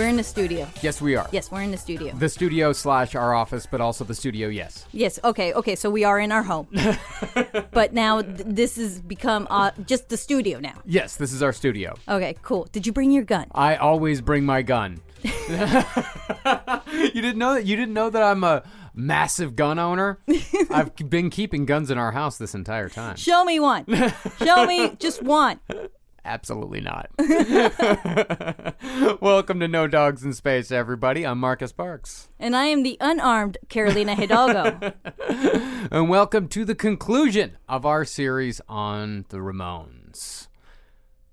We're in the studio. Yes, we are. Yes, we're in the studio. The studio slash our office, but also the studio, yes. Yes. Okay. Okay. So we are in our home, but now th- this has become uh, just the studio now. Yes, this is our studio. Okay. Cool. Did you bring your gun? I always bring my gun. you didn't know that? You didn't know that I'm a massive gun owner? I've been keeping guns in our house this entire time. Show me one. Show me just one. Absolutely not. Welcome to No Dogs in Space, everybody. I'm Marcus Parks. And I am the unarmed Carolina Hidalgo. And welcome to the conclusion of our series on the Ramones.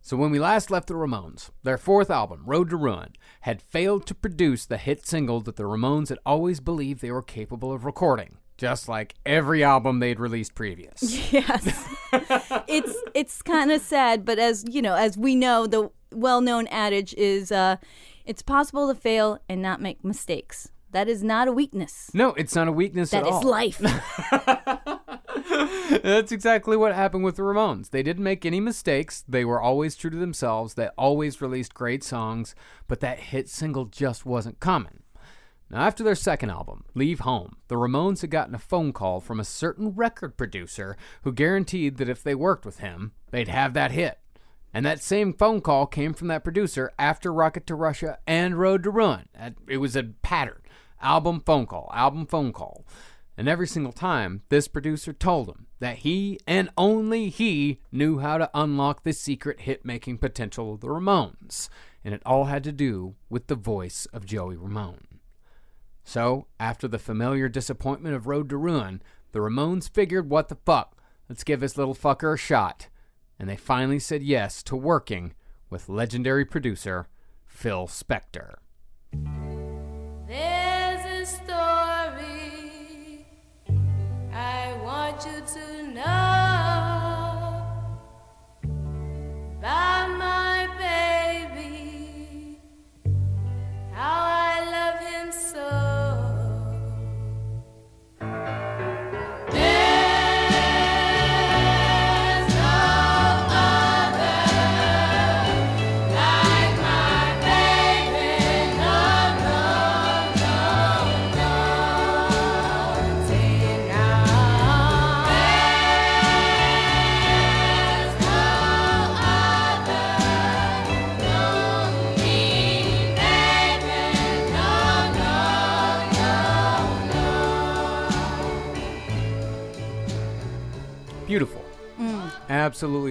So, when we last left the Ramones, their fourth album, Road to Ruin, had failed to produce the hit single that the Ramones had always believed they were capable of recording, just like every album they'd released previous. yes. it's it's kind of sad, but as you know, as we know, the well-known adage is uh, it's possible to fail and not make mistakes. That is not a weakness. No, it's not a weakness That at is life. That's exactly what happened with the Ramones. They didn't make any mistakes. They were always true to themselves. They always released great songs, but that hit single just wasn't coming. Now, after their second album, Leave Home, the Ramones had gotten a phone call from a certain record producer who guaranteed that if they worked with him, they'd have that hit. And that same phone call came from that producer after Rocket to Russia and Road to Ruin. It was a pattern album phone call, album phone call. And every single time, this producer told him that he and only he knew how to unlock the secret hit making potential of the Ramones. And it all had to do with the voice of Joey Ramone. So, after the familiar disappointment of Road to Ruin, the Ramones figured, what the fuck? Let's give this little fucker a shot. And they finally said yes to working with legendary producer Phil Spector. There's a story I want you to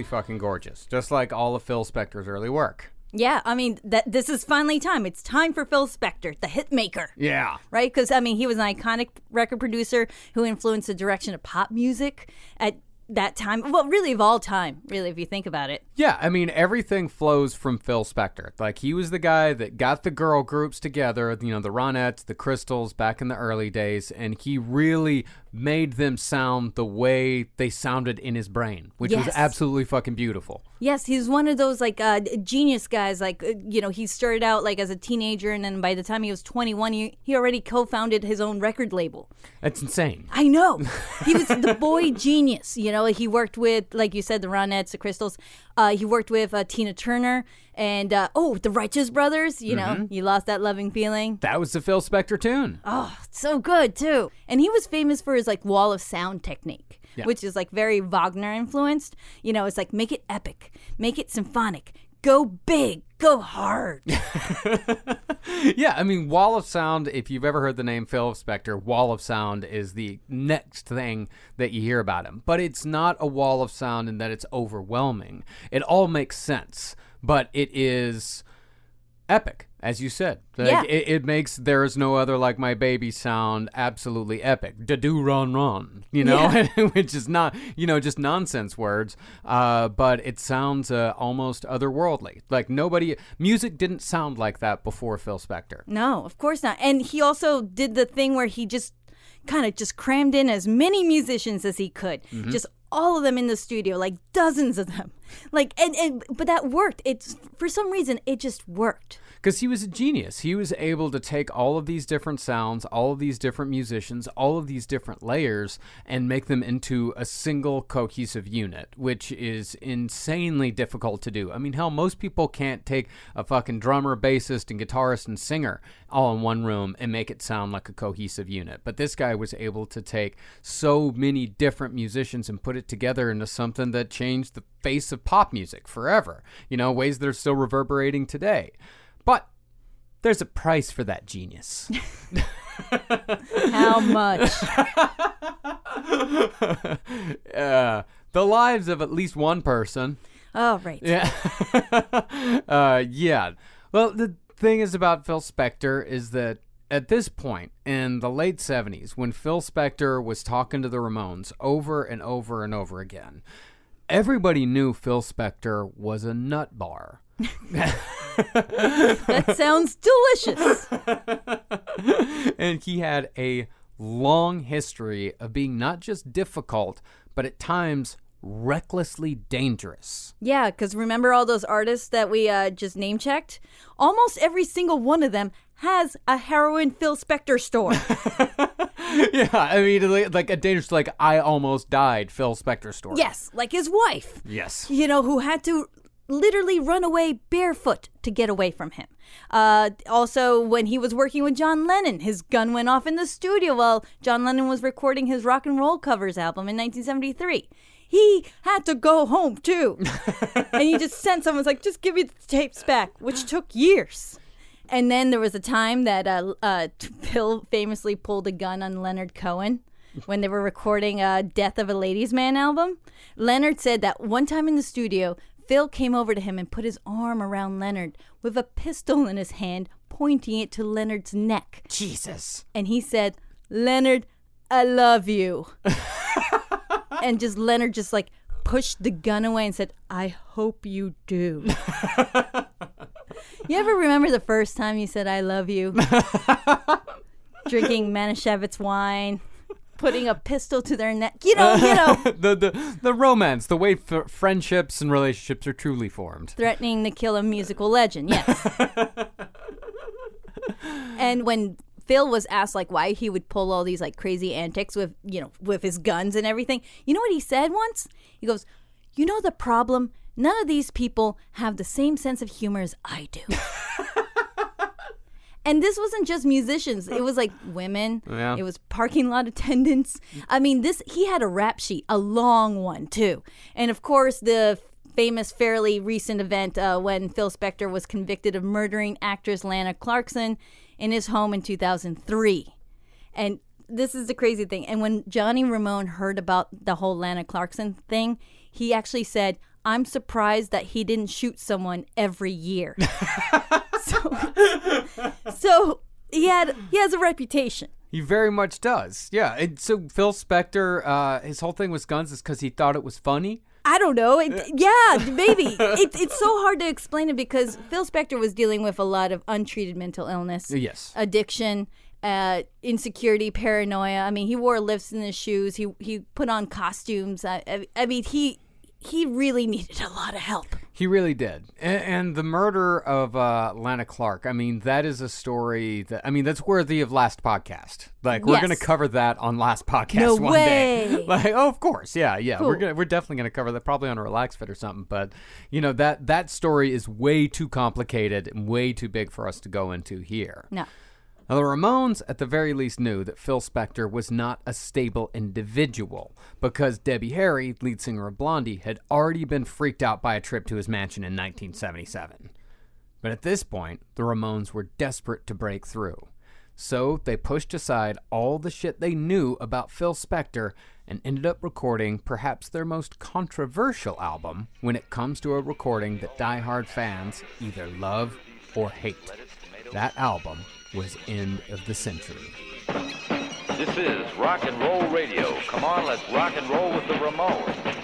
fucking gorgeous. Just like all of Phil Spector's early work. yeah, I mean that this is finally time. It's time for Phil Spector, the hit maker. Yeah. right? Because I mean, he was an iconic record producer who influenced the direction of pop music at that time. Well, really of all time, really, if you think about it. Yeah, I mean, everything flows from Phil Spector. Like, he was the guy that got the girl groups together, you know, the Ronettes, the Crystals back in the early days, and he really made them sound the way they sounded in his brain, which was absolutely fucking beautiful. Yes, he's one of those like uh, genius guys. Like uh, you know, he started out like as a teenager, and then by the time he was 21, he he already co-founded his own record label. That's insane. I know. He was the boy genius. You know, he worked with, like you said, the Ronettes, the Crystals. Uh, he worked with uh, Tina Turner and, uh, oh, the Righteous Brothers. You know, you lost that loving feeling. That was the Phil Spector tune. Oh, so good, too. And he was famous for his, like, wall of sound technique, Yeah. which is, like, very Wagner influenced. You know, it's like, make it epic, make it symphonic, go big, go hard. Yeah, I mean, Wall of Sound, if you've ever heard the name Phil Spector, Wall of Sound is the next thing that you hear about him. But it's not a wall of sound in that it's overwhelming. It all makes sense, but it is epic, as you said. Like, Yeah. It, it makes There Is No Other Like My Baby sound absolutely epic. Da do run run, you know, which is not, you know, just nonsense words, uh, but it sounds uh, almost otherworldly. Like nobody, music didn't sound like that before Phil Spector. No, of course not. And he also did the thing where he just kind of just crammed in as many musicians as he could. Mm-hmm. Just all of them in the studio, like dozens of them. Like and, and but that worked. It's for some reason it just worked. Because he was a genius. He was able to take all of these different sounds, all of these different musicians, all of these different layers, and make them into a single cohesive unit, which is insanely difficult to do. I mean, hell, most people can't take a fucking drummer, bassist, and guitarist and singer all in one room and make it sound like a cohesive unit. But this guy was able to take so many different musicians and put it together into something that changed the face of pop music forever, you know, ways that are still reverberating today. But there's a price for that genius. How much? uh, the lives of at least one person. oh right. Yeah. uh, yeah. Well, the thing is about Phil Spector is that at this point in the late 70s, when Phil Spector was talking to the Ramones over and over and over again, everybody knew Phil Spector was a nut bar. That sounds delicious. and he had a long history of being not just difficult, but at times recklessly dangerous. Yeah, because remember all those artists that we uh, just name checked? Almost every single one of them has a heroin Phil Spector store. yeah, I mean, like- like a dangerous, like I almost died, Phil Spector story. yes, like his wife. Yes. you know, who had to literally run away barefoot to get away from him. Uh, also, when he was working with John Lennon, his gun went off in the studio while John Lennon was recording his rock and roll covers album in 1973. He had to go home too. and he just sent someone, was like, just give me the tapes back, which took years. And then there was a time that uh, uh, Phil famously pulled a gun on Leonard Cohen when they were recording uh, Death of a Ladies Man album. Leonard said that one time in the studio, Phil came over to him and put his arm around Leonard with a pistol in his hand, pointing it to Leonard's neck. Jesus. And he said, Leonard, I love you. and just Leonard just like pushed the gun away and said, I hope you do. you ever remember the first time you said, I love you? Drinking Manischewitz wine, putting a pistol to their neck. You know, you know, the, the the romance, the way f- friendships and relationships are truly formed. threatening to kill a musical legend. Yes. and when Phil was asked like why he would pull all these like crazy antics with you know with his guns and everything, you know what he said once? He goes, "You know the problem? None of these people have the same sense of humor as I do." And this wasn't just musicians; it was like women. Yeah. It was parking lot attendants. I mean, this he had a rap sheet, a long one too, and of course the famous, fairly recent event uh, when Phil Spector was convicted of murdering actress Lana Clarkson in his home in 2003. And this is the crazy thing. And when Johnny Ramone heard about the whole Lana Clarkson thing, he actually said, "I'm surprised that he didn't shoot someone every year." so, so he had he has a reputation. He very much does. Yeah. And so Phil Spector, uh, his whole thing with guns is because he thought it was funny. I don't know. It, yeah, maybe. It, it's so hard to explain it because Phil Spector was dealing with a lot of untreated mental illness, Yes. addiction, uh, insecurity, paranoia. I mean, he wore lifts in his shoes. He he put on costumes. I, I, I mean, he he really needed a lot of help. He really did. And, and the murder of uh, Lana Clark, I mean, that is a story that, I mean, that's worthy of last podcast. Like, we're Yes. going to cover that on last podcast No one day. Like, oh, of course. Yeah, yeah. We're gonna, we're definitely going to cover that probably on a Relax Fit or something. But, you know, that, that story is way too complicated and way too big for us to go into here. No. Now, the Ramones, at the very least, knew that Phil Spector was not a stable individual because Debbie Harry, lead singer of Blondie, had already been freaked out by a trip to his mansion in 1977. But at this point, the Ramones were desperate to break through. So they pushed aside all the shit they knew about Phil Spector and ended up recording perhaps their most controversial album when it comes to a recording that diehard fans either love or hate. That album was End of the Century. This is rock and roll radio. Come on, let's rock and roll with the Ramones.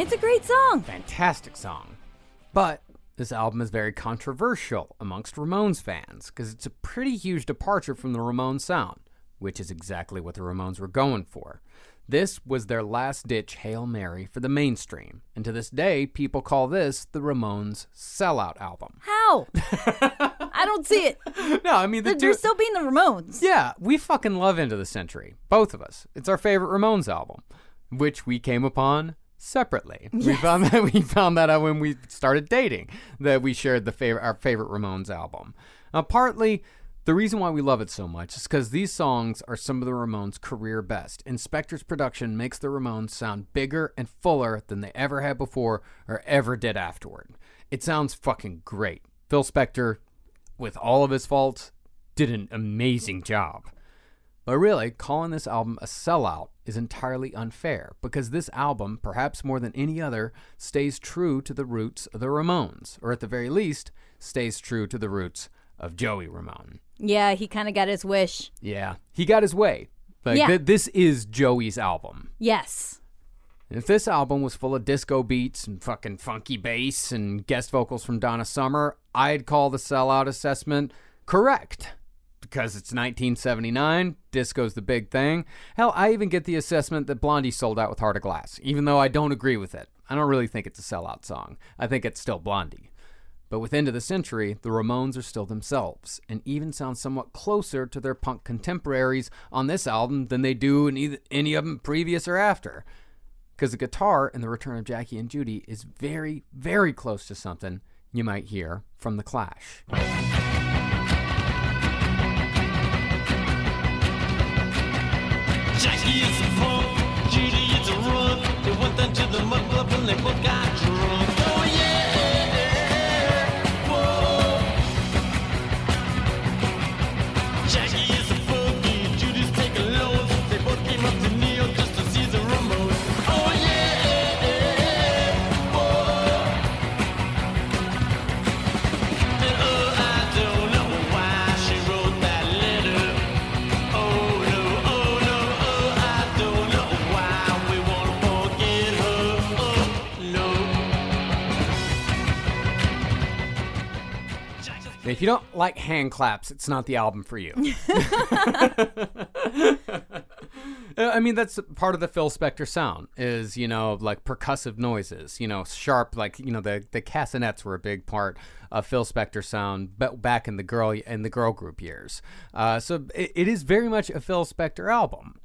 It's a great song. fantastic song. But this album is very controversial amongst Ramones fans because it's a pretty huge departure from the Ramones sound, which is exactly what the Ramones were going for. This was their last ditch Hail Mary for the mainstream, and to this day, people call this the Ramones sellout album. How? I don't see it. No, I mean, the They're, they're still being the Ramones. Yeah, we fucking love End of the Century. Both of us. It's our favorite Ramones album, which we came upon separately. We found that we found that out when we started dating that we shared the favorite our favorite Ramones album. Now, partly the reason why we love it so much is because these songs are some of the Ramones' career best. Inspector's production makes the Ramones sound bigger and fuller than they ever had before or ever did afterward. It sounds fucking great. Phil Spector, with all of his faults, did an amazing job. But really, calling this album a sellout is entirely unfair because this album, perhaps more than any other, stays true to the roots of the Ramones, or at the very least, stays true to the roots of Joey Ramone. Yeah, he kind of got his wish. Yeah, he got his way. Like, Yeah. th- this is Joey's album. Yes. If this album was full of disco beats and fucking funky bass and guest vocals from Donna Summer, I'd call the sellout assessment correct. Because it's 1979, disco's the big thing. Hell, I even get the assessment that Blondie sold out with Heart of Glass, even though I don't agree with it. I don't really think it's a sellout song. I think it's still Blondie. But with End of the Century, the Ramones are still themselves, and even sound somewhat closer to their punk contemporaries on this album than they do in either, any of them previous or after. Because the guitar in The Return of Jackie and Judy is very, very close to something you might hear from The Clash. Jackie is a punk, Judy is a rug. They went down to the Mudd Club and they both got drunk. If you don't like hand claps, it's not the album for you. Uh, I mean, that's part of the Phil Spector sound is, you know, like percussive noises, you know, sharp, like, you know, the, the castanets were a big part of Phil Spector sound ba- back in the girl in the girl group years. Uh, so it, it is very much a Phil Spector album.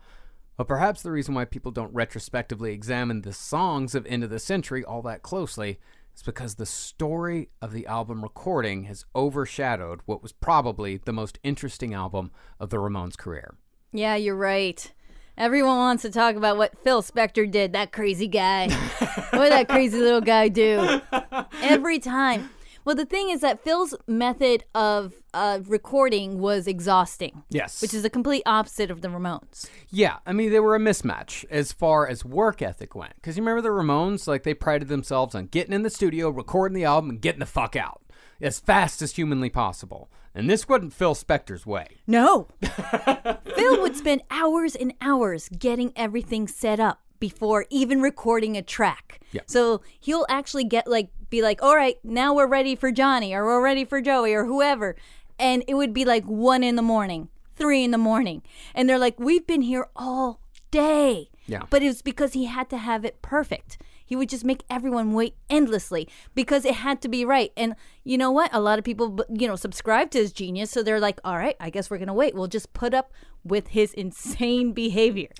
But perhaps the reason why people don't retrospectively examine the songs of End of the Century all that closely is because the story of the album recording has overshadowed what was probably the most interesting album of the Ramones' career. Yeah, you're right. Everyone wants to talk about what Phil Spector did, that crazy guy. what did that crazy little guy do? Every time. Well, the thing is that Phil's method of uh, recording was exhausting. Yes. Which is the complete opposite of the Ramones. Yeah, I mean, they were a mismatch as far as work ethic went. Because you remember the Ramones? Like, they prided themselves on getting in the studio, recording the album, and getting the fuck out as fast as humanly possible. And this wasn't Phil Spector's way. No. Phil would spend hours and hours getting everything set up before even recording a track. Yeah. So he'll actually get like be like, "All right, now we're ready for Johnny or we're ready for Joey or whoever." And it would be like 1 in the morning, 3 in the morning. And they're like, "We've been here all day." Yeah. But it was because he had to have it perfect. He would just make everyone wait endlessly because it had to be right. And you know what? A lot of people, you know, subscribe to his genius. So they're like, all right, I guess we're going to wait. We'll just put up with his insane behavior.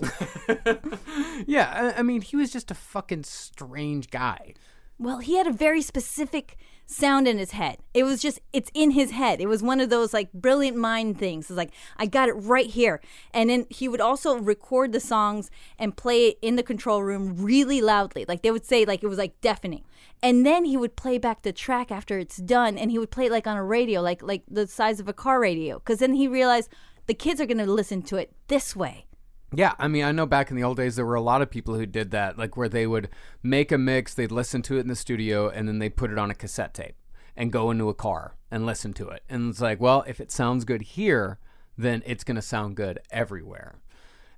Yeah, I, I mean, he was just a fucking strange guy. Well, he had a very specific sound in his head. It was just, it's in his head. It was one of those like brilliant mind things. It's like, I got it right here. And then he would also record the songs and play it in the control room really loudly. Like they would say, like it was like deafening. And then he would play back the track after it's done and he would play it like on a radio, like like the size of a car radio. Cause then he realized the kids are gonna listen to it this way. Yeah, I mean, I know back in the old days there were a lot of people who did that, like where they would make a mix, they'd listen to it in the studio, and then they put it on a cassette tape and go into a car and listen to it. And it's like, well, if it sounds good here, then it's going to sound good everywhere.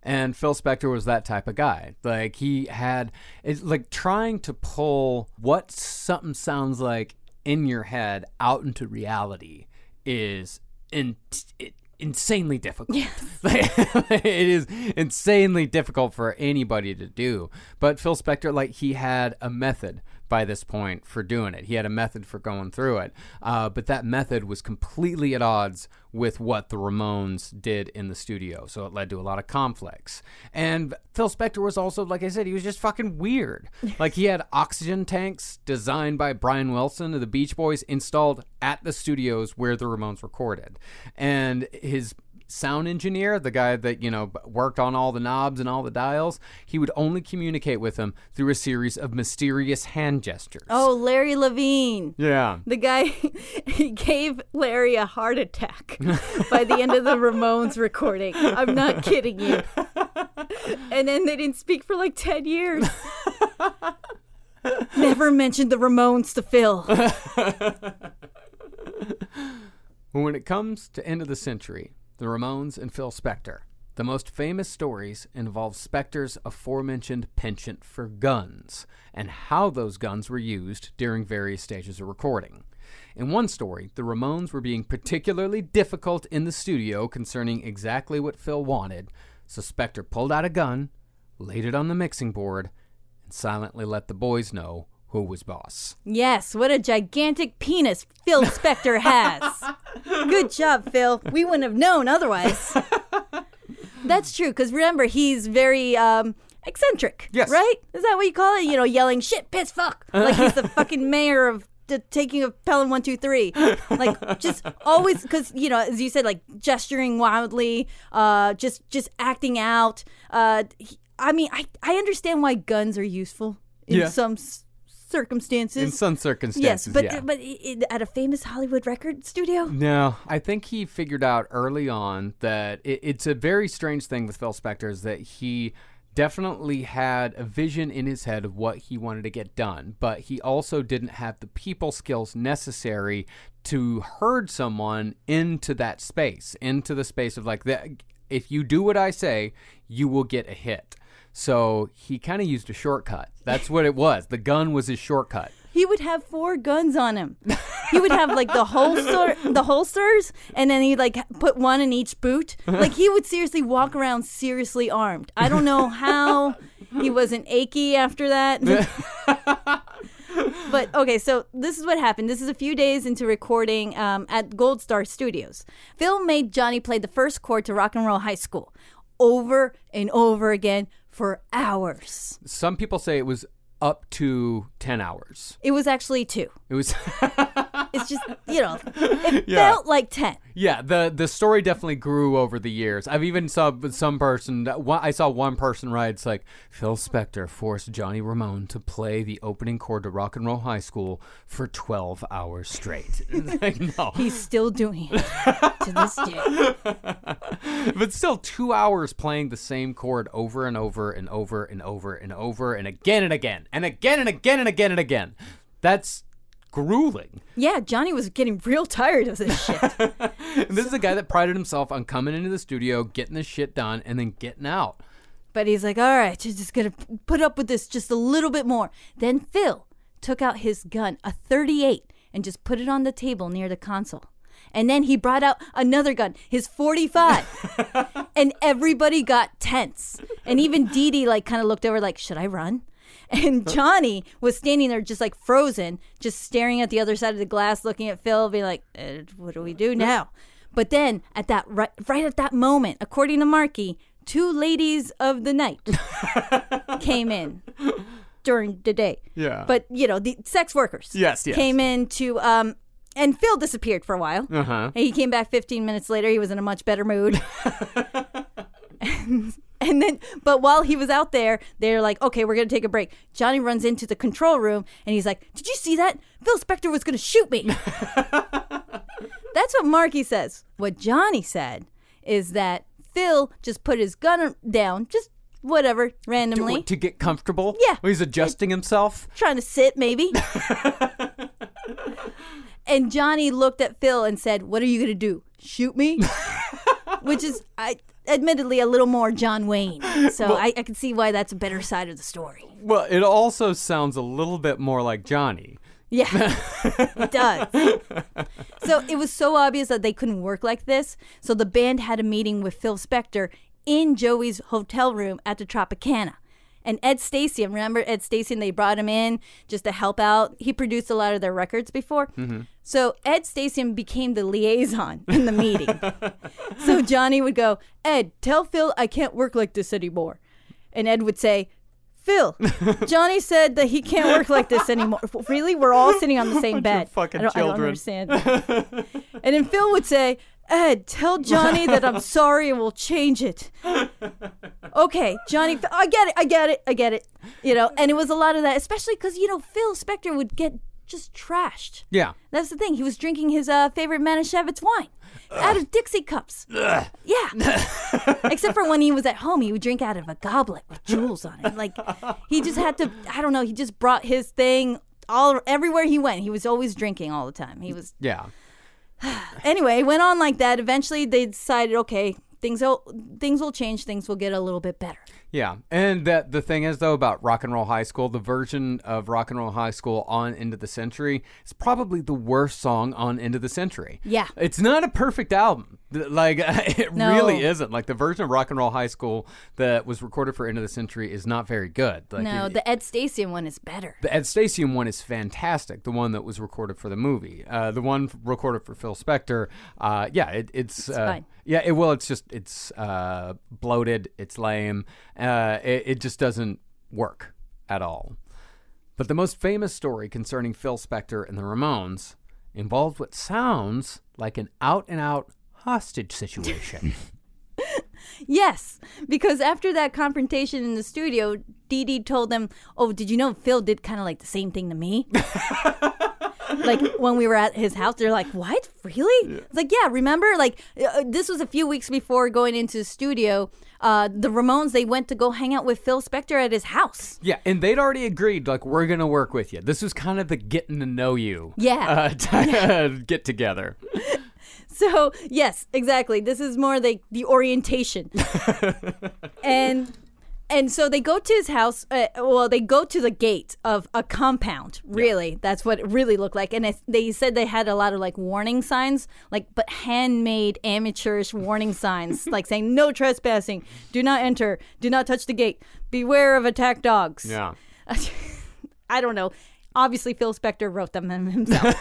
And Phil Spector was that type of guy. Like he had, it's like trying to pull what something sounds like in your head out into reality is in, it, insanely difficult. it is insanely difficult for anybody to do. But Phil Spector, like he had a method by this point for doing it. He had a method for going through it. Uh, but that method was completely at odds with what the Ramones did in the studio. So it led to a lot of conflicts. And Phil Spector was also, like I said, he was just fucking weird. like he had oxygen tanks designed by Brian Wilson of the Beach Boys installed at the studios where the Ramones recorded. And his sound engineer, the guy that, you know, worked on all the knobs and all the dials, he would only communicate with him through a series of mysterious hand gestures. Oh, Larry Levine. Yeah. The guy, he gave Larry a heart attack by the end of the Ramones recording. I'm not kidding you. And then they didn't speak for like 10 years. Never mentioned the Ramones to Phil. When it comes to end of the century, the Ramones and Phil Spector, the most famous stories involve Spector's aforementioned penchant for guns and how those guns were used during various stages of recording. In one story, the Ramones were being particularly difficult in the studio concerning exactly what Phil wanted, so Spector pulled out a gun, laid it on the mixing board, and silently let the boys know who was boss. Yes, what a gigantic penis Phil Spector has. Good job, Phil. We wouldn't have known otherwise. That's true, because remember, he's very um, eccentric. Yes. Right? Is that what you call it? You know, yelling shit, piss, fuck. Like he's the fucking mayor of the taking of Pelham 123. Like, just always, because, you know, as you said, like gesturing wildly, uh, just just acting out. Uh, he- I mean, I, I understand why guns are useful in Yeah. some s- circumstances. In some circumstances, Yes, but yeah. but at a famous Hollywood record studio. No, I think he figured out early on that it, it's a very strange thing with Phil Spector is that he definitely had a vision in his head of what he wanted to get done, but he also didn't have the people skills necessary to herd someone into that space, into the space of like that. If you do what I say, you will get a hit. So he kind of used a shortcut. That's what it was. The gun was his shortcut. he would have four guns on him. He would have like the holster, the holsters, and then he'd like put one in each boot. Like he would seriously walk around seriously armed. I don't know how he wasn't achy after that. but okay, so this is what happened. This is a few days into recording um, at Gold Star Studios. Phil made Johnny play the first chord to Rock and Roll High School over and over again for hours. Some people say it was up to 10 hours. It was actually two. It was It's just, you know, it Yeah. felt like 10. Yeah, the the story definitely grew over the years. I've even saw some person. one- I saw one person write, "It's like Phil Spector forced Johnny Ramone to play the opening chord to Rock and Roll High School for twelve hours straight." like, no, He's still doing it to this day. but still, two hours playing the same chord over and over and over and over and over and again and again and again and again and again and again. That's grueling. Yeah, Johnny was getting real tired of this shit. And this is a guy that prided himself on coming into the studio, getting this shit done, and then getting out. But he's like, all right, you're just to put up with this just a little bit more. Then Phil took out his gun, a 38, and just put it on the table near the console. And then he brought out another gun, his 45. and everybody got tense. And even Dee Dee like kind of looked over like, should I run? And Johnny was standing there just like frozen, just staring at the other side of the glass, looking at Phil, being like, uh, what do we do now? But then at that right, right at that moment, according to Marky, two ladies of the night came in during the day. Yeah. But you know, the sex workers. Yes, yes. Came in to um and Phil disappeared for a while. Uh-huh. And he came back 15 minutes later. He was in a much better mood. and, and then, but while he was out there, they're like, okay, we're going to take a break. Johnny runs into the control room and he's like, did you see that? Phil Spector was going to shoot me. That's what Marky says. What Johnny said is that Phil just put his gun down, just whatever, randomly. to, to get comfortable. Yeah. he's adjusting himself. trying to sit, maybe. and Johnny looked at Phil and said, "What are you gonna do? Shoot me?" Which is, I admittedly, a little more John Wayne. So I, I can see why that's a better side of the story. Well, it also sounds a little bit more like Johnny. Yeah, it does. So it was so obvious that they couldn't work like this. So the band had a meeting with Phil Spector in Joey's hotel room at the Tropicana. And Ed Stasium, remember Ed Stasium? They brought him in just to help out. He produced a lot of their records before. Mm-hmm. So Ed Stasium became the liaison in the meeting. so Johnny would go, Ed, tell Phil I can't work like this anymore. And Ed would say, Phil, Johnny said that he can't work like this anymore. Really? We're all sitting on the same bed. fucking I don't, I don't children. understand. and then Phil would say, Ed, tell Johnny that I'm sorry and we'll change it. Okay, Johnny, I get it, I get it, I get it. You know, and it was a lot of that, especially because, you know, Phil Spector would get just trashed. Yeah. That's the thing. He was drinking his uh, favorite Manischewitz wine out of Dixie cups. Yeah. Except for when he was at home, he would drink out of a goblet with jewels on it. Like he just had to. I don't know. He just brought his thing all everywhere he went. He was always drinking all the time. He was Yeah. anyway. It went on like that. Eventually, they decided, okay, things will things will change. Things will get a little bit better. Yeah, and that the thing is though about Rock and Roll High School, the version of Rock and Roll High School on End of the Century is probably the worst song on End of the Century. Yeah. it's not a perfect album. Like it No. really isn't. Like the version of Rock and Roll High School that was recorded for End of the Century is not very good. Like no, it- the Ed Stasium one is better. the Ed Stasium one is fantastic. The one that was recorded for the movie, uh, the one recorded for Phil Spector, uh, yeah, it, it's, uh, fine. yeah, it well, it's just it's uh, bloated, it's lame, uh, it, it just doesn't work at all. But the most famous story concerning Phil Spector and the Ramones involved what sounds like an out and out hostage situation. Yes, because after that confrontation in the studio, Dee Dee told them, "Oh, did you know Phil did kind of like the same thing to me?" like when we were at his house, they're like, "What? Really?" It's like, "Yeah, remember? Like uh, this was a few weeks before going into the studio. Uh, the Ramones they went to go hang out with Phil Spector at his house. Yeah, and they'd already agreed, like, we're going to work with you. This was kind of the getting to know you Yeah. uh, t- get together. So yes, exactly. This is more like the orientation. and And so they go to his house. Uh, well, they go to the gate of a compound. Really, that's what it really looked like. And it, they said they had a lot of like warning signs, like but handmade amateurish warning signs, like saying no trespassing, do not enter, do not touch the gate, beware of attack dogs. Yeah. I don't know. Obviously, Phil Spector wrote them himself.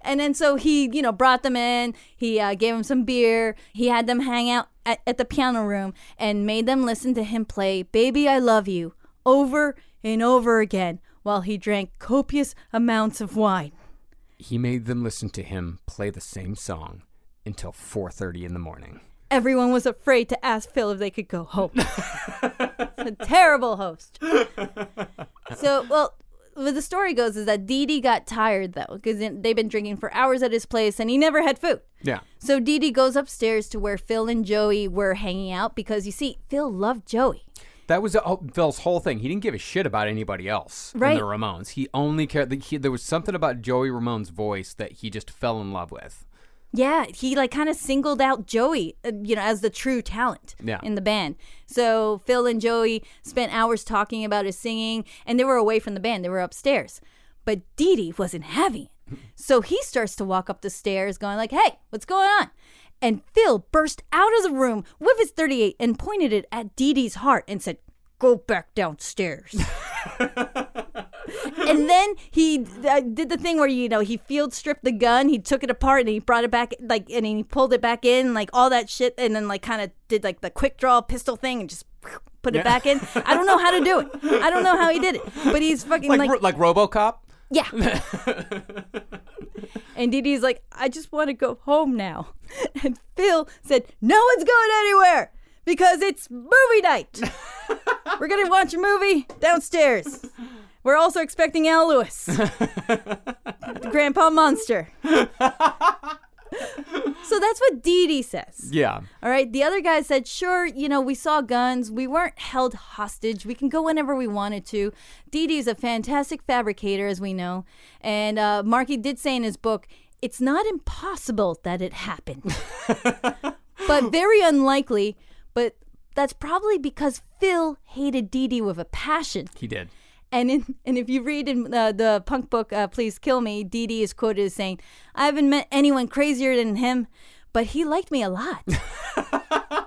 and then so he, you know, brought them in. He uh, gave them some beer. He had them hang out at, at the piano room and made them listen to him play Baby I Love You over and over again while he drank copious amounts of wine. He made them listen to him play the same song until 4:30 in the morning. Everyone was afraid to ask Phil if they could go home. a terrible host. So, well, what the story goes is that Dee Dee got tired though, because they've been drinking for hours at his place and he never had food. Yeah. So Dee Dee goes upstairs to where Phil and Joey were hanging out because you see, Phil loved Joey. That was uh, Phil's whole thing. He didn't give a shit about anybody else Right. in the Ramones. He only cared. He, there was something about Joey Ramone's voice that he just fell in love with. Yeah, he like kind of singled out Joey, uh, you know, as the true talent Yeah. in the band. So Phil and Joey spent hours talking about his singing, and they were away from the band. They were upstairs, but Dee Dee wasn't having it. So he starts to walk up the stairs, going like, "Hey, what's going on?" And Phil burst out of the room with his 38 and pointed it at Dee Dee's heart and said, "Go back downstairs." and then he uh, did the thing where you know he field stripped the gun he took it apart and he brought it back like and he pulled it back in like all that shit and then like kind of did like the quick draw pistol thing and just put it Yeah. back in. I don't know how to do it. I don't know how he did it. But he's fucking Like like, like RoboCop. yeah. And Dee Dee's like i just want to go home now. And phil said no one's going anywhere because it's movie night. We're gonna watch a movie downstairs we're also expecting al lewis grandpa Munster so that's what Dee Dee says. Yeah. All right. The other guy said, sure, you know, we saw guns. We weren't held hostage. We can go whenever we wanted to. Dee Dee's a fantastic fabricator, as we know. And uh, Marky did say in his book, it's not impossible that it happened, but very unlikely. But that's probably because Phil hated Dee Dee with a passion. He did. And in, and if you read in uh, the punk book, uh, Please Kill Me, Dee Dee is quoted as saying, I haven't met anyone crazier than him, but he liked me a lot.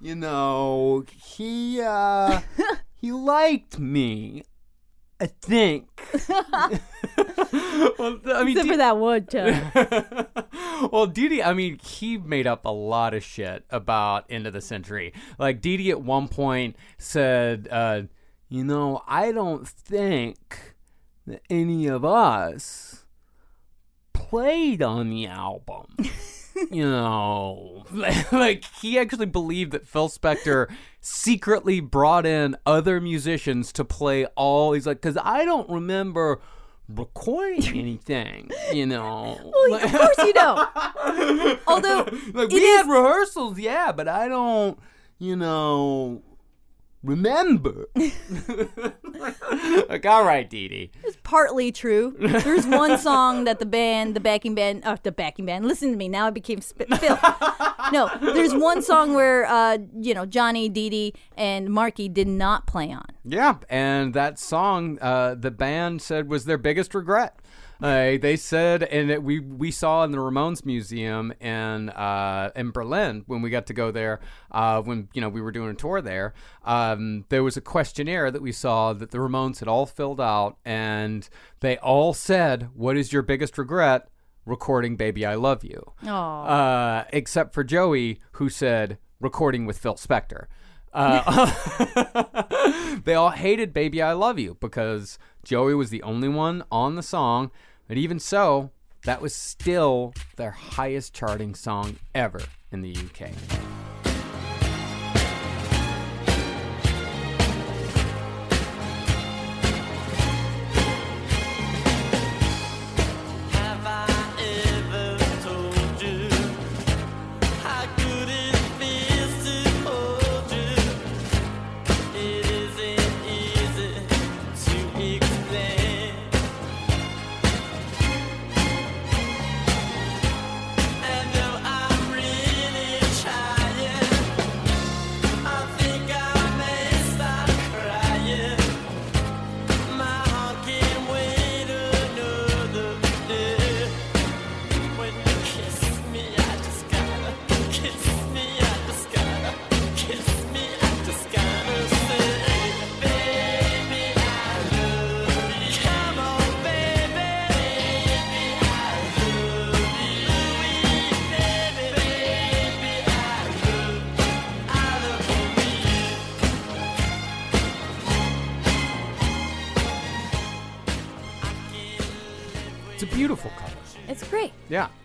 You know, he uh he liked me. I think. well, I mean, Except for that one time. well, Dee Dee, I mean, he made up a lot of shit about end of the century. Like Dee Dee at one point said, uh, "You know, I don't think that any of us played on the album." you know, like he actually believed that Phil Spector secretly brought in other musicians to play all. He's like, because I don't remember recording anything, you know. Well, of course you don't. Although like we is- had rehearsals, yeah, but I don't, you know, remember. like, all right, Dee Dee. It's partly true. There's one song that the band, the backing band, uh, the backing band. Listen to me. Now I became sp- Phil. no, there's one song where, uh, you know, Johnny, Dee Dee, and Marky did not play on. Yeah, and that song, uh, the band said was their biggest regret. They said, and it, we we saw in the Ramones Museum in uh, in Berlin when we got to go there. Uh, when you know we were doing a tour there, um, there was a questionnaire that we saw that the Ramones had all filled out, and they all said, "What is your biggest regret?" Recording "Baby I Love You," uh, except for Joey, who said recording with Phil Spector. Uh, they all hated Baby I Love You because Joey was the only one on the song. But even so, that was still their highest charting song ever in the UK.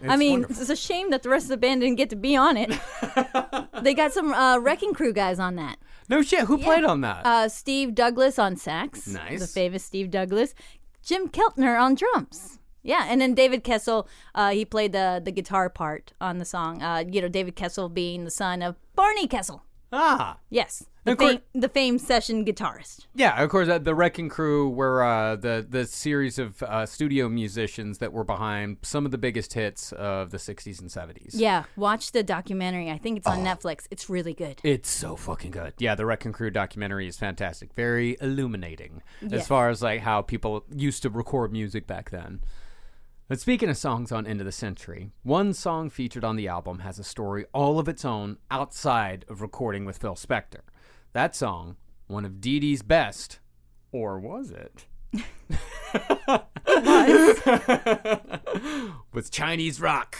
I mean, wonderful. it's a shame that the rest of the band didn't get to be on it. they got some uh, Wrecking Crew guys on that. no shit. Who played on that? Uh, Steve Douglas on sax. Nice. The famous Steve Douglas. Jim Keltner on drums. Yeah, and then David Kessel, uh, he played the the guitar part on the song. Uh, you know, David Kessel being the son of Barney Kessel. ah. Yes, the, course- fam- the famed session guitarist. Yeah, of course. Uh, the Wrecking Crew were uh, the the series of uh, studio musicians that were behind some of the biggest hits of the '60s and '70s. Yeah, watch the documentary. I think it's on Netflix. It's really good. It's so fucking good. Yeah, the Wrecking Crew documentary is fantastic. Very illuminating as far as like how people used to record music back then. But speaking of songs on End of the Century, one song featured on the album has a story all of its own outside of recording with Phil Spector. That song, one of Dee Dee's best, or was it? was Chinese rock.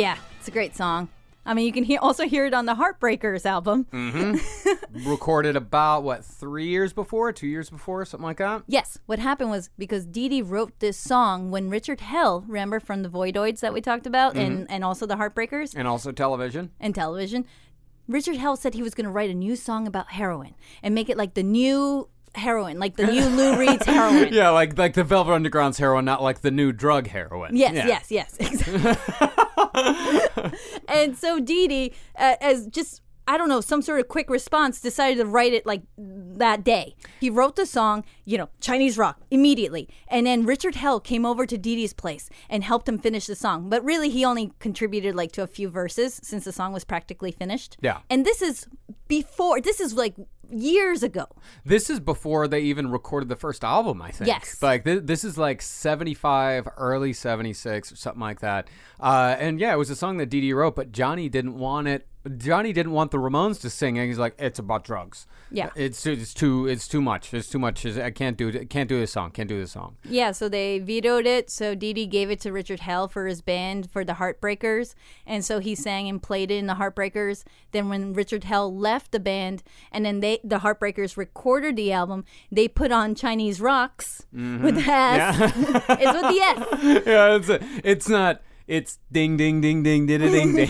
Yeah. It's a great song. I mean, you can hear, also hear it on the Heartbreakers album. Mm-hmm. Recorded about what three years before, two years before, something like that. Yes, what happened was because Dee Dee wrote this song when Richard Hell, remember from the Voidoids that we talked about, and, and also the Heartbreakers And also television. and television, Richard Hell said he was going to write a new song about heroin and make it like the new heroin, like the new Lou Reed's heroin. Yeah, like like the Velvet Underground's heroin, not like the new drug heroin. Yes, Yeah. yes, yes. Exactly. and so Dee Dee, uh, as just I don't know, some sort of quick response, decided to write it like that day. He wrote the song, you know, Chinese rock immediately, and then Richard Hell came over to Dee Dee's place and helped him finish the song. But really, he only contributed like to a few verses since the song was practically finished. Yeah. And this is before. This is like years ago. This is before they even recorded the first album, I think. Yes. Like th- this is like 75, early 76 or something like that. Uh, and yeah, it was a song that Dee Dee wrote, but Johnny didn't want it. Johnny didn't want the Ramones to sing it. He's like, it's about drugs. Yeah. It's it's too it's too much. It's too much. I can't do it. Can't do this song. Can't do this song. Yeah, so they vetoed it. So Dee Dee gave it to Richard Hell for his band for the Heartbreakers. And so he sang and played it in the Heartbreakers. Then when Richard Hell left the band and then they the Heartbreakers recorded the album, they put on Chinese Rocks with the S. it's with the S. yeah, it's a, it's not. It's ding ding ding ding ding ding ding.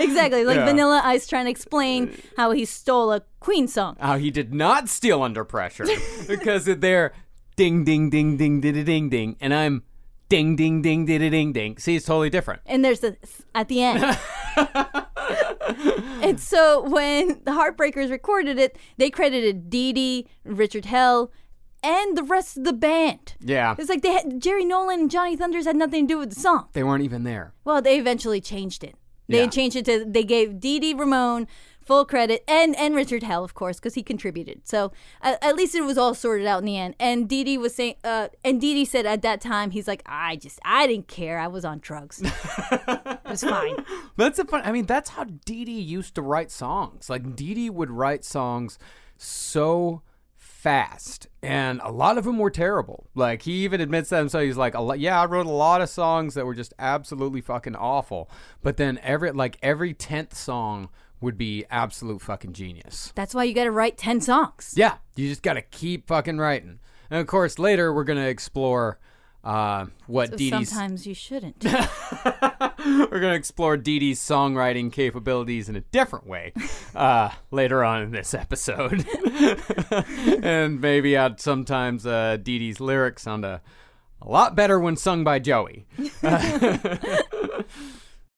exactly. Like Yeah. Vanilla Ice trying to explain how he stole a Queen song. How he did not steal under pressure because they're ding ding ding ding ding ding ding, and I'm ding ding ding ding ding ding. See, it's totally different. and there's the at the end. And so when the Heartbreakers recorded it, they credited Dee Dee, Richard Hell, and the rest of the band. Yeah, It's like they had Jerry Nolan and Johnny Thunders had nothing to do with the song. they weren't even there. Well, they eventually changed it. They Yeah. changed it to they gave Dee Dee Ramone full credit and and Richard Hell, of course, because he contributed. So at, at least it was all sorted out in the end. And Dee Dee was saying, uh, and Dee Dee said at that time, he's like, I just I didn't care. I was on drugs. it was fine. That's a fun. I mean, that's how Dee Dee used to write songs. Like Dee Dee would write songs so fast, and a lot of them were terrible. Like he even admits that himself. He's like, a "Yeah, I wrote a lot of songs that were just absolutely fucking awful." But then every like every tenth song would be absolute fucking genius. That's why you got to write 10 songs. Yeah, you just got to keep fucking writing. And of course, later we're going to explore uh, what So Dee Dee's. sometimes you shouldn't. We're going to explore Dee Dee's songwriting capabilities in a different way uh, later on in this episode. and maybe add sometimes uh, Dee Dee's lyrics sound a, a lot better when sung by Joey.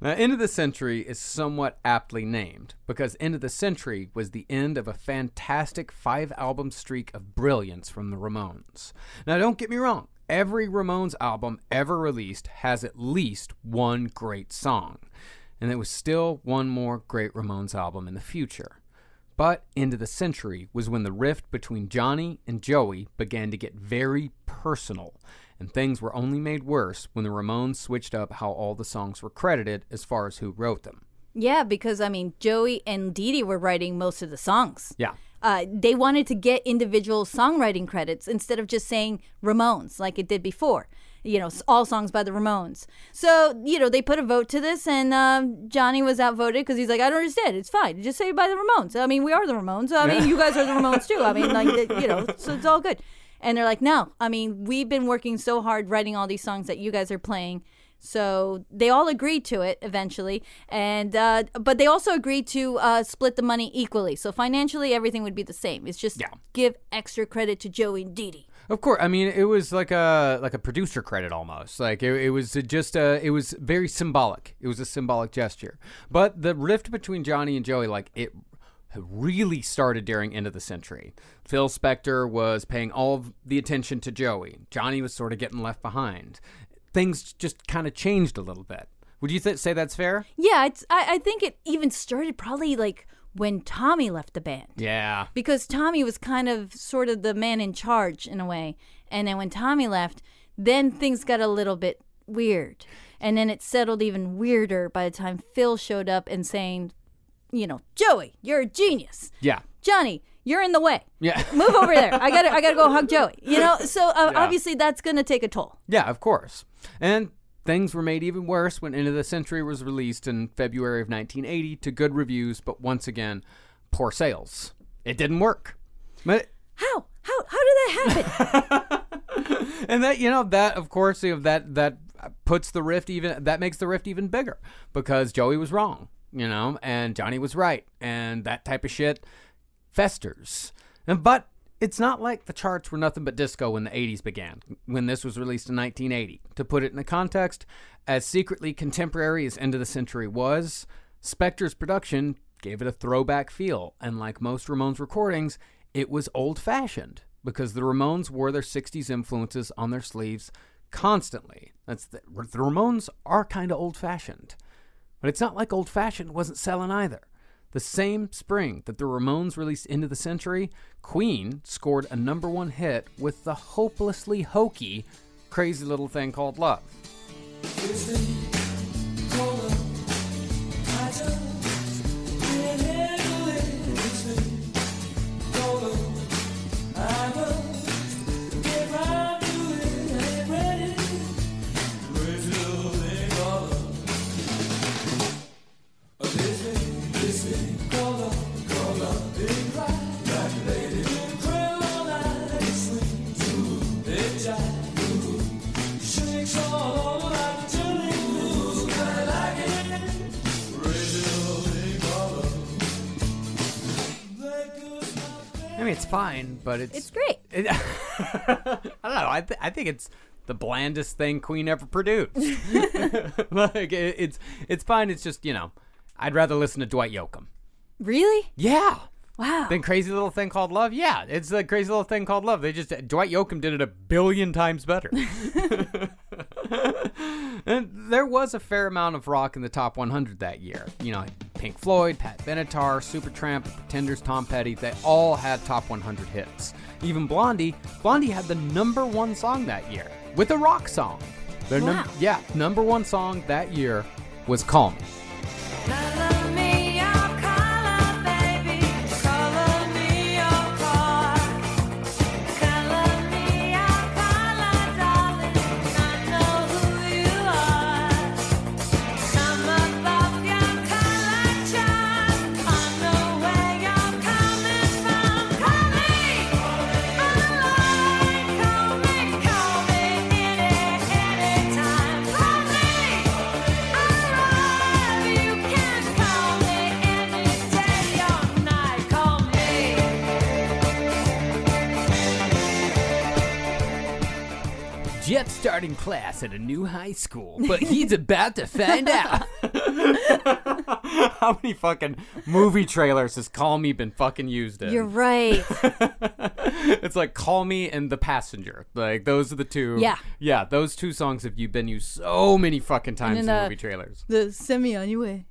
Now, End of the Century is somewhat aptly named because End of the Century was the end of a fantastic five album streak of brilliance from the Ramones. Now, don't get me wrong, every Ramones album ever released has at least one great song, and there was still one more great Ramones album in the future. But End of the Century was when the rift between Johnny and Joey began to get very personal, and things were only made worse when the Ramones switched up how all the songs were credited as far as who wrote them. yeah, because I mean, Joey and Dee Dee were writing most of the songs. Yeah. Uh, they wanted to get individual songwriting credits instead of just saying Ramones like it did before. You know, all songs by the Ramones. So, you know, they put a vote to this, and um, Johnny was outvoted because he's like, I don't understand. It's fine. Just say by the Ramones. I mean, we are the Ramones. I mean, you guys are the Ramones too. I mean, like, you know, so it's all good. And they're like, no. I mean, we've been working so hard writing all these songs that you guys are playing. So they all agreed to it eventually, and uh, but they also agreed to uh, split the money equally. So financially, everything would be the same. It's just give extra credit to Joey and Dee. Of course, I mean it was like a like a producer credit almost. Like it, it was just a, it was very symbolic. It was a symbolic gesture. But the rift between Johnny and Joey, like it really started during end of the century. Phil Spector was paying all of the attention to Joey. Johnny was sort of getting left behind. Things just kind of changed a little bit. Would you th- say that's fair? Yeah, it's, I, I think it even started probably like when Tommy left the band. Yeah. because Tommy was kind of sort of the man in charge in a way. And then when Tommy left, then things got a little bit weird. And then it settled even weirder by the time Phil showed up and saying, you know, Joey, you're a genius. Yeah. Johnny, you're in the way. Yeah. Move over there. I got to I got to go hug Joey. You know, so uh, Yeah. obviously that's going to take a toll. Yeah, of course. And things were made even worse when End of the Century was released in February of 1980 to good reviews, but once again, poor sales. It didn't work. But How? How how did that happen? and that you know that of course you know, that that puts the rift even that makes the rift even bigger because Joey was wrong, you know, and Johnny was right, and that type of shit festers. And but it's not like the charts were nothing but disco when the 80s began, when this was released in 1980. To put it in the context, as secretly contemporary as End of the Century was, Spector's production gave it a throwback feel, and like most Ramones recordings, it was old fashioned because the Ramones wore their 60s influences on their sleeves constantly. That's the, the Ramones are kind of old fashioned. But it's not like old fashioned wasn't selling either. The same spring that the Ramones released End of the Century, Queen scored a number one hit with the hopelessly hokey Crazy Little Thing Called Love. Mean, it's fine, but it's It's great. It, I don't know. I, th- I think it's the blandest thing Queen ever produced. like it, it's it's fine. It's just you know, I'd rather listen to Dwight Yoakam. Really? Yeah. Wow. Then crazy little thing called love. Yeah, it's a crazy little thing called love. They just Dwight Yoakam did it a billion times better. And there was a fair amount of rock in the top 100 that year. You know, Pink Floyd, Pat Benatar, Supertramp, The Pretenders, Tom Petty. They all had top 100 hits. Even Blondie. Blondie had the number one song that year with a rock song. Their num- Wow. yeah, number one song that year was "Call Me." Starting class at a new high school, but he's about to find out. How many fucking movie trailers has Call Me been fucking used in? You're right. it's like Call Me and The Passenger. Like those are the two. Yeah. Yeah, those two songs have you been used so many fucking times then, in uh, movie trailers. The send me on your way.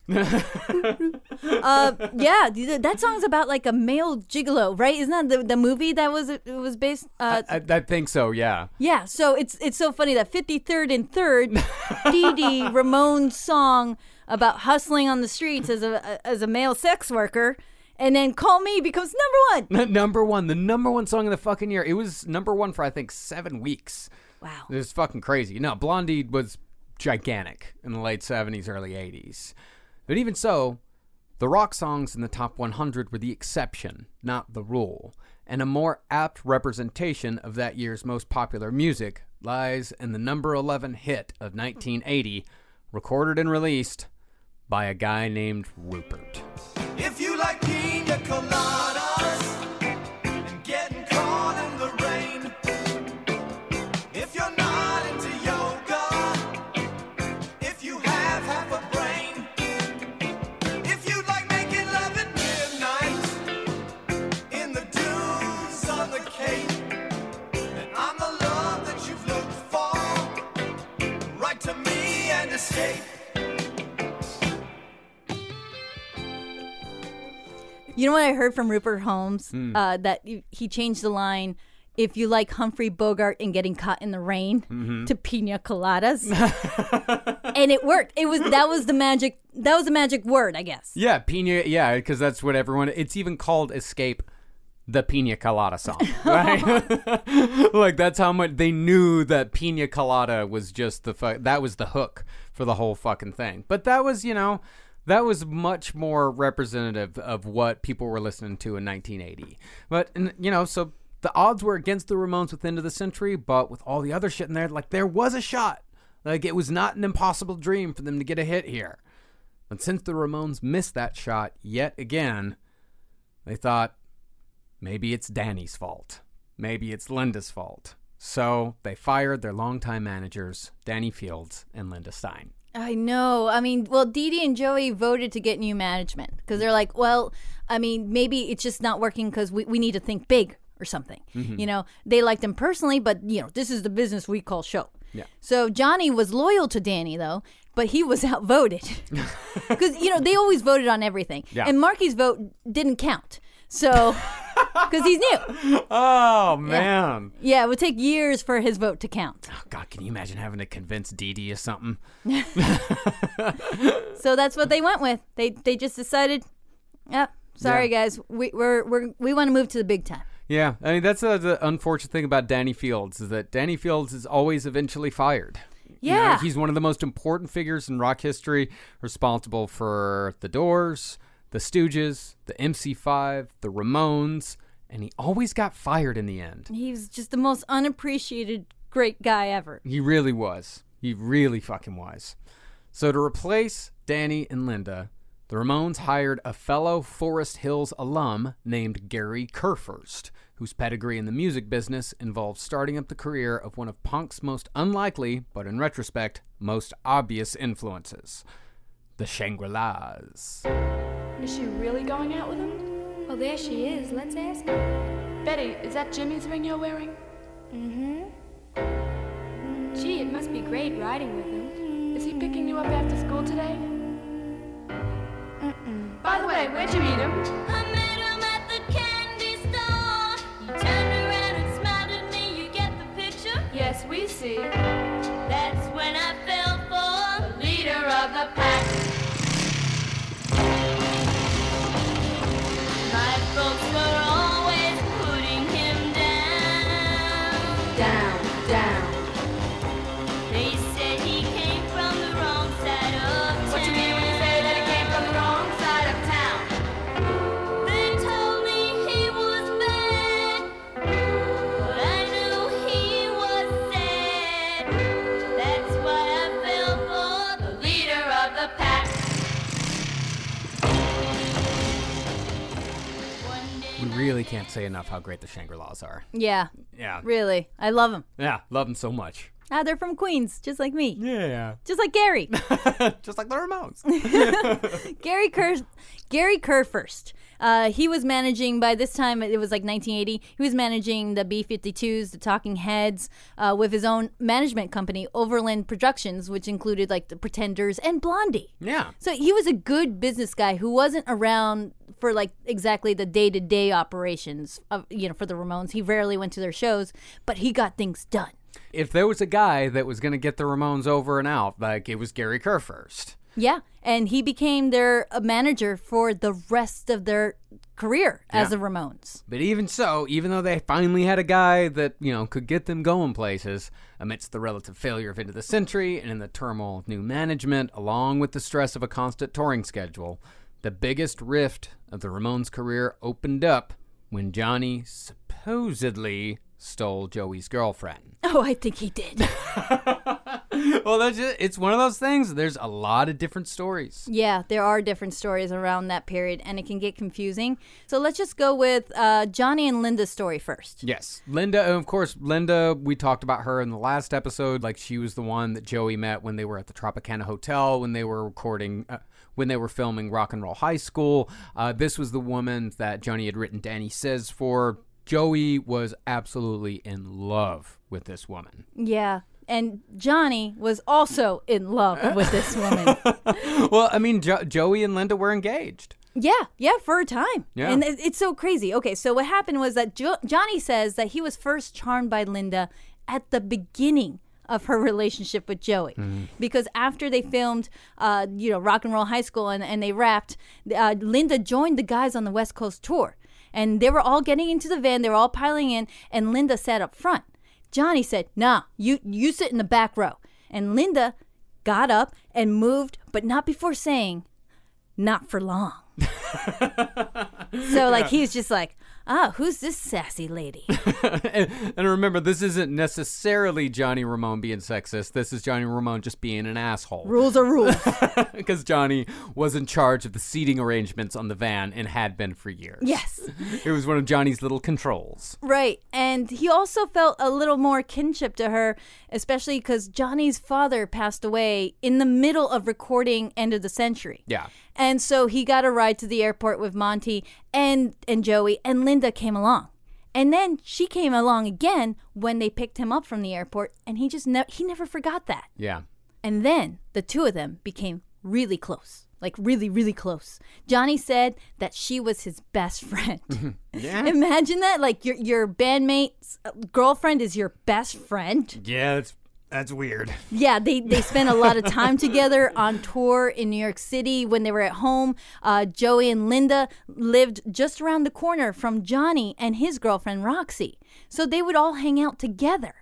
Uh, yeah, th- that song's about like a male gigolo, right? Isn't that the, the movie that was it was based? Uh, I, I think so, yeah. yeah. So it's it's so funny that 53rd and Third, Dee Dee Ramone's song about hustling on the streets as a as a male sex worker, and then Call Me becomes number one. number one, the number one song of the fucking year. It was number one for I think seven weeks. Wow. It was fucking crazy. No, Blondie was gigantic in the late 70s, early 80s. But even so, the rock songs in the top 100 were the exception, not the rule. And a more apt representation of that year's most popular music lies in the number 11 hit of 1980, recorded and released by a guy named Rupert. You know what I heard from Rupert Holmes? Hmm. Uh, that he- he changed the line. If you like Humphrey Bogart and getting caught in the rain Mm-hmm. to pina coladas, and it worked. It was that was the magic. That was the magic word, I guess. Yeah, pina. Yeah, because that's what everyone. It's even called "Escape," the Pina Colada song, right? like that's how much they knew that Pina Colada was just the fu- that was the hook for the whole fucking thing. But that was, you know, that was much more representative of what people were listening to in 1980. But you know, so the odds were against the Ramones with End of the Century, but with all the other shit in there, like there was a shot. Like it was not an impossible dream for them to get a hit here. But since the Ramones missed that shot yet again, they thought maybe it's Danny's fault. Maybe it's Linda's fault. So they fired their longtime managers, Danny Fields and Linda Stein. I know. I mean, well, Dee Dee and Joey voted to get new management because they're like, well, I mean, maybe it's just not working because we, we need to think big or something. Mhm. You know, they liked him personally, but, you know, this is the business we call show. Yeah. So Johnny was loyal to Danny, though, but he was outvoted because, you know, they always voted on everything. Yeah. And Marky's vote didn't count. So, because he's new. Oh, man. Yeah, it would take years for his vote to count. Oh, God, can you imagine having to convince Dee Dee of something? So that's what they went with. They they just decided, yep, sorry guys, we we're, we're we want to move to the big time. Yeah, I mean, that's the unfortunate thing about Danny Fields is that Danny Fields is always eventually fired. You know, Yeah. he's one of the most important figures in rock history, responsible for The Doors, The Stooges, the MC5, the Ramones, and he always got fired in the end. He was just the most unappreciated great guy ever. He really was. He really fucking was. So to replace Danny and Linda, the Ramones hired a fellow Forest Hills alum named Gary Kurfirst. whose pedigree in the music business involved starting up the career of one of punk's most unlikely, but in retrospect, most obvious influences the Shangri La's. Is she really going out with him? Well, there she is. Let's ask her. Betty, is that Jimmy's ring you're wearing? Mm-hmm. Gee, it must be great riding with him. Is he picking you up after school today? Mm-mm. By the way, where'd you meet him? I met him at the candy store. He turned around and smiled at me. You get the picture? Yes, we see. That's when I fell for The leader of the pack. Really can't say enough how great the Shangri La's are. Yeah, Yeah. really. I love them. Yeah, love them so much. Ah, they're from Queens, just like me. Yeah. Just like Gary. Just like the Ramones. Gary Kerr, Gary Kurfirst. Uh, he was managing by this time. It was like 1980. He was managing the B-52s, the Talking Heads, uh, with his own management company, Overland Productions, which included like the Pretenders and Blondie. Yeah. So he was a good business guy who wasn't around for like exactly the day-to-day operations of you know for the Ramones. He rarely went to their shows, but he got things done. If there was a guy that was going to get the Ramones over and out, like it was Gary Kurfirst. Yeah, and he became their uh, manager for the rest of their career as Yeah. the Ramones. But even so, even though they finally had a guy that, you know, could get them going places, amidst the relative failure of End of the Century and in the turmoil of new management, along with the stress of a constant touring schedule, the biggest rift of the Ramones' career opened up when Johnny supposedly stole Joey's girlfriend. Oh, I think he did. well, that's just, it's one of those things. There's a lot of different stories. yeah, there are different stories around that period, and it can get confusing. So let's just go with uh, Johnny and Linda's story first. Yes. Linda, and of course, Linda, we talked about her in the last episode. Like, she was the one that Joey met when they were at the Tropicana Hotel, when they were recording, uh, when they were filming Rock and Roll High School. Uh, this was the woman that Johnny had written Danny Says for. Joey was absolutely in love with this woman. Yeah, and Johnny was also in love with this woman. well, I mean, jo- Joey and Linda were engaged. Yeah, yeah, for a time. Yeah. And it's so crazy. Okay, so what happened was that jo- Johnny says that he was first charmed by Linda at the beginning of her relationship with Joey. Because after they filmed, uh, you know, Rock and Roll High School and, and they wrapped, uh, Linda joined the guys on the West Coast tour. And they were all getting into the van, they were all piling in, and Linda sat up front. Johnny said, Nah, you, you sit in the back row. And Linda got up and moved, but not before saying, Not for long. So like he's just like, ah, who's this sassy lady? and, and remember, this isn't necessarily Johnny Ramone being sexist. This is Johnny Ramone just being an asshole. rules are rules. Because Johnny was in charge of the seating arrangements on the van and had been for years. Yes. It was one of Johnny's little controls. Right. And he also felt a little more kinship to her, especially because Johnny's father passed away in the middle of recording End of the Century. Yeah. And so he got a ride to the airport with Monte and and Joey and Linda came along. And then she came along again when they picked him up from the airport and he just ne- he never forgot that. Yeah. And then the two of them became really close. Like really really close. Johnny said that she was his best friend. Yeah. Imagine that like your your bandmate's uh, girlfriend is your best friend. Yeah, that's that's weird. Yeah, they, they spent a lot of time together on tour in New York City. When they were at home, uh, Joey and Linda lived just around the corner from Johnny and his girlfriend Roxy. So they would all hang out together.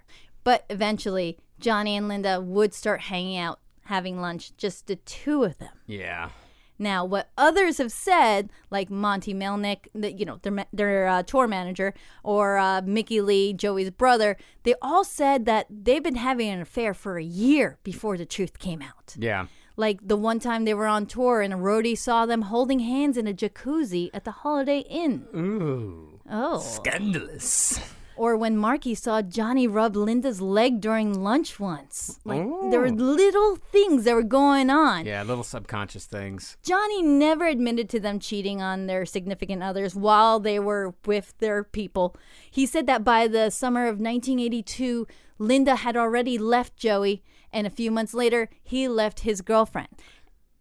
But eventually, Johnny and Linda would start hanging out, having lunch, just the two of them. Yeah. Now, what others have said, like Monte Melnick, the, you know, their their uh, tour manager, or uh, Mickey Leigh, Joey's brother, they all said that they've been having an affair for a year before the truth came out. Yeah. Like the one time they were on tour and a roadie saw them holding hands in a jacuzzi at the Holiday Inn. Ooh. Oh. Scandalous. Or when Marky saw Johnny rub Linda's leg during lunch once. Like there were little things that were going on. Yeah, little subconscious things. Johnny never admitted to them cheating on their significant others while they were with their people. He said that by the summer of 1982, Linda had already left Joey, and a few months later, he left his girlfriend.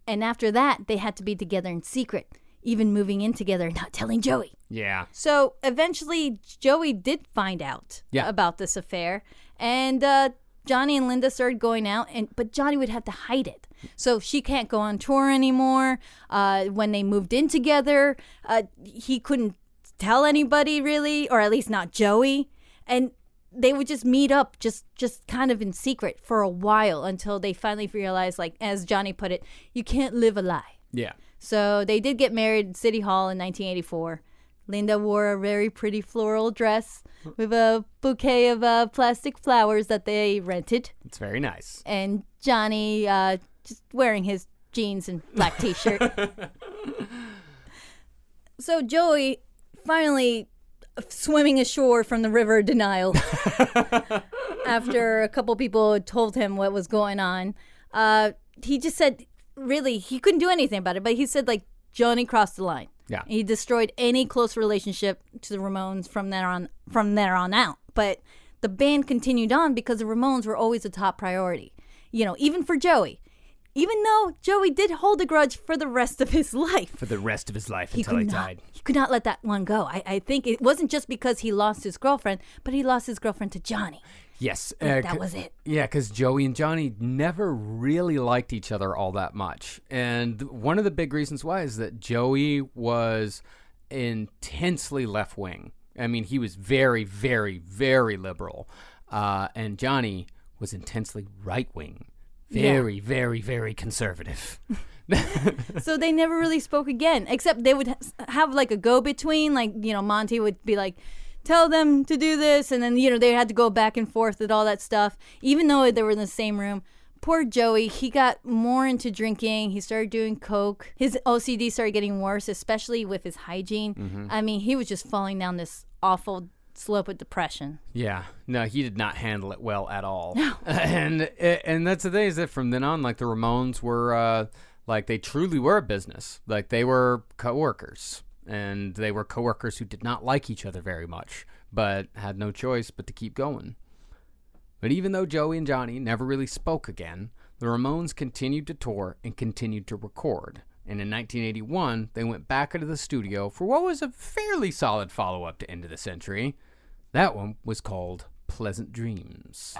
And after that, they had to be together in secret, even moving in together, and not telling Joey. Yeah. So eventually, Joey did find out Yeah. about this affair, and uh, Johnny and Linda started going out, and but Johnny would have to hide it. So she can't go on tour anymore. Uh, when they moved in together, uh, he couldn't tell anybody really, or at least not Joey, and they would just meet up, just just kind of in secret for a while until they finally realized, like as Johnny put it, you can't live a lie. Yeah. So they did get married at City Hall in 1984. Linda wore a very pretty floral dress with a bouquet of uh, plastic flowers that they rented, It's very nice. and Johnny uh, just wearing his jeans and black t-shirt. so Joey finally swimming ashore from the river denial after a couple people told him what was going on. Uh, he just said, really, he couldn't do anything about it, but he said, like, Johnny crossed the line. Yeah. He destroyed any close relationship to the Ramones from there on from there on out. But the band continued on because the Ramones were always a top priority. You know, even for Joey. Even though Joey did hold a grudge for the rest of his life. For the rest of his life He until he not, died. he could not let that one go. I, I think it wasn't just because he lost his girlfriend, but he lost his girlfriend to Johnny. Yes. That- uh, that was it. Yeah, because Joey and Johnny never really liked each other all that much. And one of the big reasons why is that Joey was intensely left wing. I mean, he was very, very, very liberal. Uh, and Johnny was intensely right wing. Yeah. Very, very, very conservative. so they never really spoke again, except they would ha- have like a go between. Like, you know, Monte would be like, tell them to do this. And then, you know, they had to go back and forth with all that stuff, even though they were in the same room. Poor Joey, he got more into drinking. He started doing coke. His OCD started getting worse, especially with his hygiene. Mhm. I mean, he was just falling down this awful slope of depression. Yeah, no, he did not handle it well at all. no. and and that's the thing is that from then on, like the Ramones were, uh, like they truly were a business. Like they were coworkers, and they were coworkers who did not like each other very much, but had no choice but to keep going. But even though Joey and Johnny never really spoke again, the Ramones continued to tour and continued to record. And in 1981, they went back into the studio for what was a fairly solid follow up to End of the Century. That one was called Pleasant Dreams.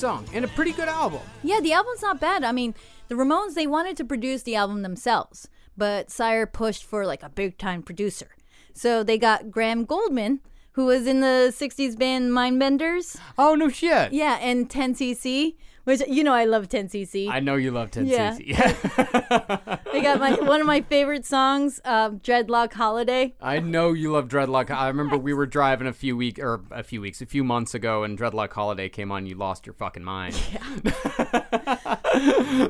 Song and a pretty good album. Yeah, the album's not bad. I mean, the Ramones they wanted to produce the album themselves, but Sire pushed for like a big time producer. So they got Graham Gouldman, who was in the 60s band Mindbenders. Oh, no shit. Yeah, and 10cc, which you know I love 10cc. I know you love 10 Yeah. They got my one of my favorite songs, uh, Dreadlock Holiday. I know you love Dreadlock. I remember we were driving a few week or a few weeks, a few months ago, and Dreadlock Holiday came on. You lost your fucking mind.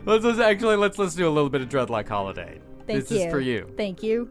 let's, let's actually let's let's do a little bit of Dreadlock Holiday. Thank this you. is for you. Thank you.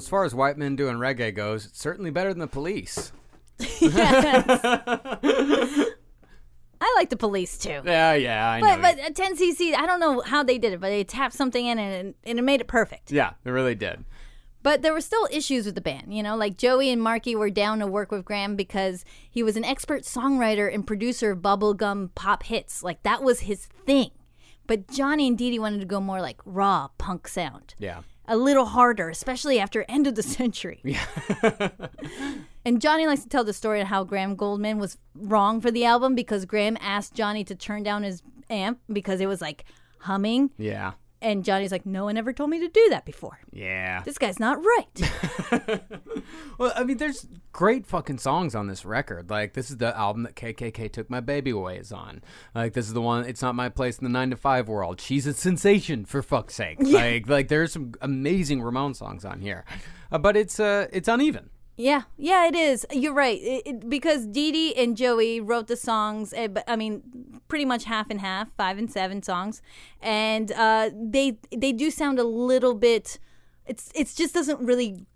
As far as white men doing reggae goes, it's certainly better than the police. I like the police too. Yeah, yeah, I know. But but uh, 10cc, I don't know how they did it, but they tapped something in and, and it made it perfect. yeah, it really did. But there were still issues with the band, you know, like Joey and Marky were down to work with Graham because he was an expert songwriter and producer of bubblegum pop hits. Like that was his thing. But Johnny and Dee Dee wanted to go more like raw punk sound. Yeah. A little harder, especially after end of the century. Yeah. And Johnny likes to tell the story of how Graham Gouldman was wrong for the album because Graham asked Johnny to turn down his amp because it was like humming. Yeah. And Johnny's like, no one ever told me to do that before. Yeah. This guy's not right. Well, I mean, there's great fucking songs on this record. Like, this is the album that KKK Took My Baby Away is on. Like, this is the one, It's Not My Place in the 9 to 5 world. She's a sensation, for fuck's sake. Yeah. Like, like there's some amazing Ramon songs on here. Uh, but it's uh, it's uneven. Yeah, yeah, it is. You're right. It, it, because Dee Dee and Joey wrote the songs, eh, but I mean, pretty much half and half, five and seven songs, and uh, they they do sound a little bit. It's it's just doesn't really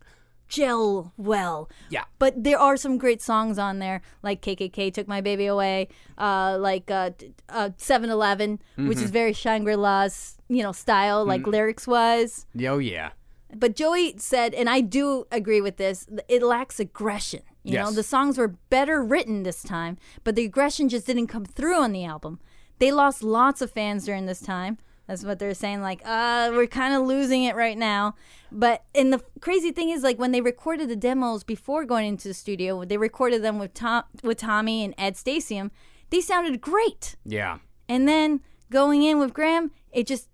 gel well. Yeah. But there are some great songs on there, like KKK took my baby away, uh, like uh, uh, 7-Eleven, which is very Shangri-La's, you know, style, like Mm. lyrics wise. Oh, yeah. But Joey said, and I do agree with this, it lacks aggression. You know, the songs were better written this time, but the aggression just didn't come through on the album. They lost lots of fans during this time. That's what they're saying, like, uh, we're kind of losing it right now. But and the crazy thing is, like, when they recorded the demos before going into the studio, they recorded them with Tom, with Tommy and Ed Stasium. They sounded great. Yeah. And then going in with Graham, it just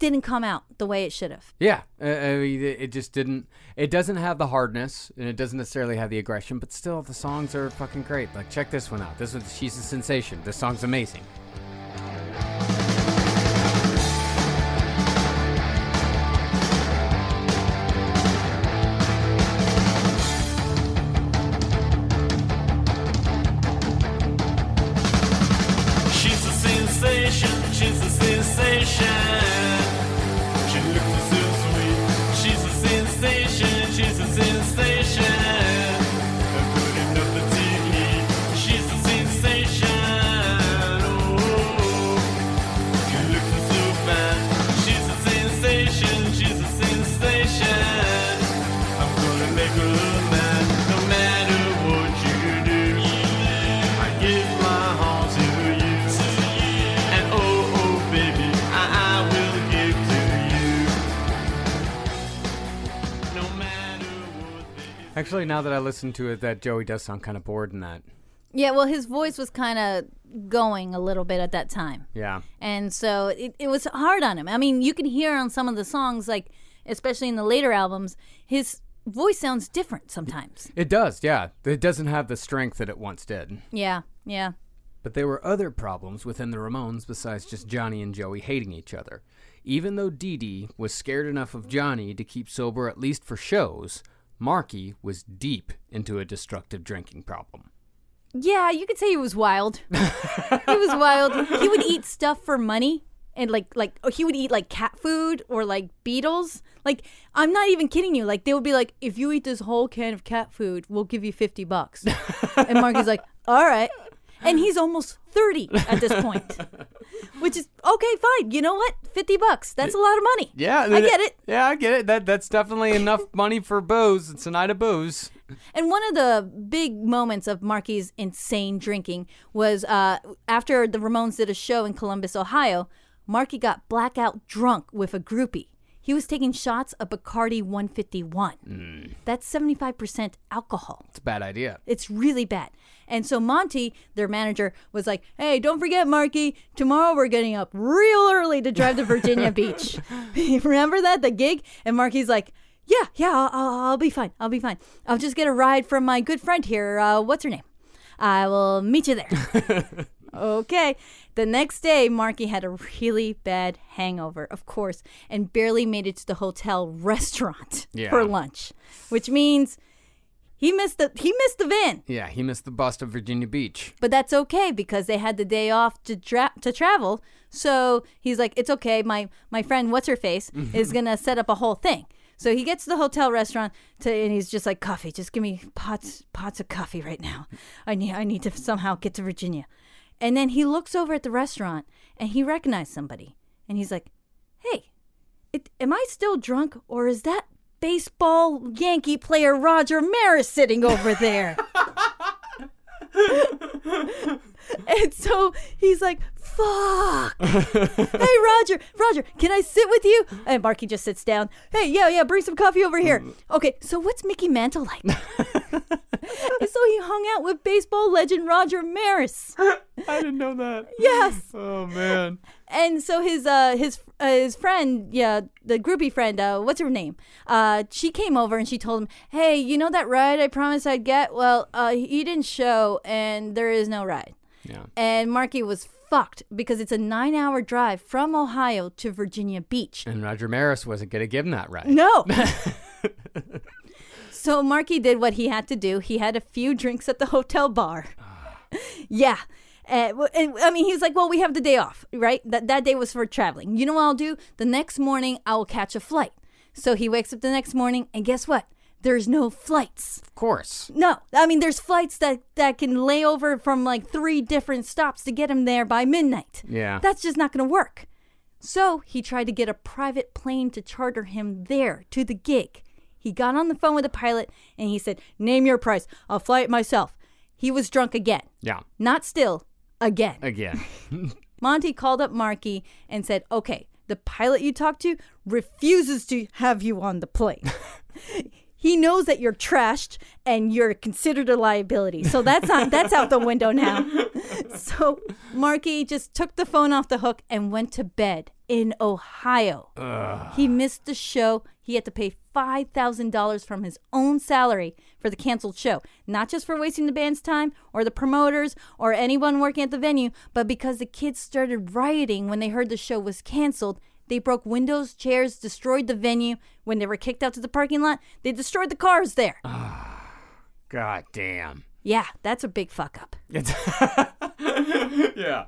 didn't come out the way it should have. Yeah, uh, I mean, it just didn't. It doesn't have the hardness, and it doesn't necessarily have the aggression, but still, the songs are fucking great. Like, check this one out. This is she's a sensation. This song's amazing. Actually, now that I listen to it, that Joey does sound kind of bored in that. Yeah, well, his voice was kind of going a little bit at that time. Yeah. And so it, it was hard on him. I mean, you can hear on some of the songs, like, especially in the later albums, his voice sounds different sometimes. It does, yeah. It doesn't have the strength that it once did. Yeah, yeah. But there were other problems within the Ramones besides just Johnny and Joey hating each other. Even though Dee Dee was scared enough of Johnny to keep sober at least for shows, Marky was deep into a destructive drinking problem. Yeah, you could say he was wild. he was wild. He would eat stuff for money. And like like oh, he would eat like cat food or like beetles. Like I'm not even kidding you. Like they would be like, if you eat this whole can of cat food, we'll give you fifty bucks. and Marky's like, all right. And he's almost thirty at this point, which is okay, fine. You know what? Fifty bucks. That's a lot of money. Yeah, I get it. Yeah, I get it. That that's definitely enough money for booze. It's a night of booze. And one of the big moments of Marky's insane drinking was uh, after the Ramones did a show in Columbus, Ohio. Marky got blackout drunk with a groupie. He was taking shots of Bacardi 151. That's 75% alcohol. It's a bad idea. It's really bad. And so Monte, their manager, was like, hey, don't forget, Marky, tomorrow we're getting up real early to drive to Virginia Beach. Remember that, the gig? And Marky's like, yeah, yeah, I'll, I'll, I'll be fine. I'll be fine. I'll just get a ride from my good friend here. Uh, what's her name? I will meet you there. okay. The next day, Marky had a really bad hangover, of course, and barely made it to the hotel restaurant Yeah. for lunch, which means he missed the he missed the van. Yeah, he missed the bus to Virginia Beach. But that's okay because they had the day off to dra- to travel. So he's like, it's okay. My my friend, what's her face, is gonna set up a whole thing. So he gets to the hotel restaurant to, and he's just like, coffee. Just give me pots pots of coffee right now. I need I need to somehow get to Virginia. And then he looks over at the restaurant and he recognized somebody, and he's like, hey, it, am I still drunk or is that baseball Yankee player Roger Maris sitting over there? and so he's like, fuck. hey, Roger, Roger, can I sit with you? And Marky just sits down. Hey, yeah, yeah, bring some coffee over here. Okay, so what's Mickey Mantle like? and so he hung out with baseball legend Roger Maris. I didn't know that. Yes. Oh man. And so his uh his uh, his friend, yeah, the groupie friend, uh, what's her name? Uh, she came over and she told him, "Hey, you know that ride I promised I'd get? Well, uh, he didn't show, and there is no ride." Yeah. And Marky was fucked because it's a nine-hour drive from Ohio to Virginia Beach. And Roger Maris wasn't gonna give him that ride. No. so Marky did what he had to do. He had a few drinks at the hotel bar. yeah. Uh, and, I mean, he was like, "Well, we have the day off, right? That that day was for traveling. You know what I'll do? The next morning, I will catch a flight." So he wakes up the next morning, and guess what? There's no flights. Of course. No, I mean, there's flights that that can lay over from like three different stops to get him there by midnight. Yeah. That's just not going to work. So he tried to get a private plane to charter him there to the gig. He got on the phone with the pilot and he said, Name your price. I'll fly it myself. He was drunk again. Yeah. Not still, again. Again. Monte called up Marky and said, Okay, the pilot you talked to refuses to have you on the plane. he knows that you're trashed and you're considered a liability. So that's not that's out the window now. So Marky just took the phone off the hook and went to bed in Ohio. He missed the show. He had to pay $5,000 from his own salary for the canceled show, not just for wasting the band's time or the promoters or anyone working at the venue, but because the kids started rioting when they heard the show was canceled. They broke windows, chairs, destroyed the venue. When they were kicked out to the parking lot, they destroyed the cars there. God damn. Yeah, that's a big fuck up. yeah.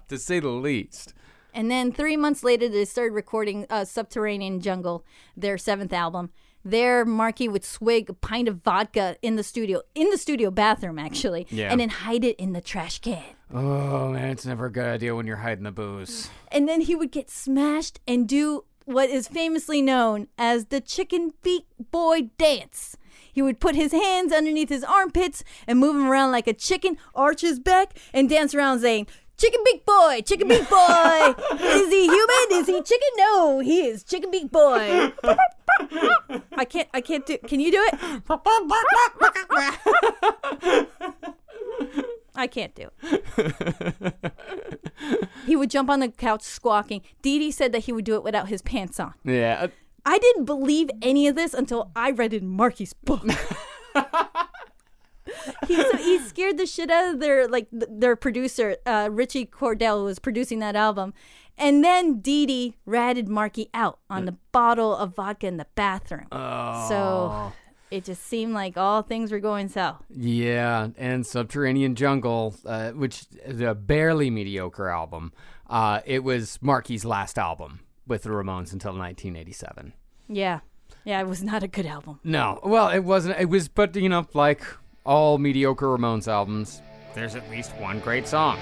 To say the least. And then three months later, they started recording uh, Subterranean Jungle, their seventh album. There, Marky would swig a pint of vodka in the studio, in the studio bathroom, actually, Yeah. and then hide it in the trash can. Oh man, it's never a good idea when you're hiding the booze. And then he would get smashed and do what is famously known as the chicken beak boy dance. He would put his hands underneath his armpits and move them around like a chicken, arch his back, and dance around saying, Chicken beak boy, chicken beak boy. is he human? Is he chicken? No, he is chicken beak boy. I can't, I can't do, can you do it? I can't do it. he would jump on the couch squawking. Dee Dee said that he would do it without his pants on. Yeah. Uh I didn't believe any of this until I read in Marky's book. he, so he scared the shit out of their like th- their producer uh, Richie Cordell who was producing that album, and then Dee Dee ratted Marky out on the bottle of vodka in the bathroom. Oh. So it just seemed like all things were going south. Yeah, and Subterranean Jungle, uh, which is a barely mediocre album. Uh, it was Marky's last album with the Ramones until 1987. Yeah. Yeah, it was not a good album. No, well, it wasn't. It was, but you know, like all mediocre Ramones albums, there's at least one great song.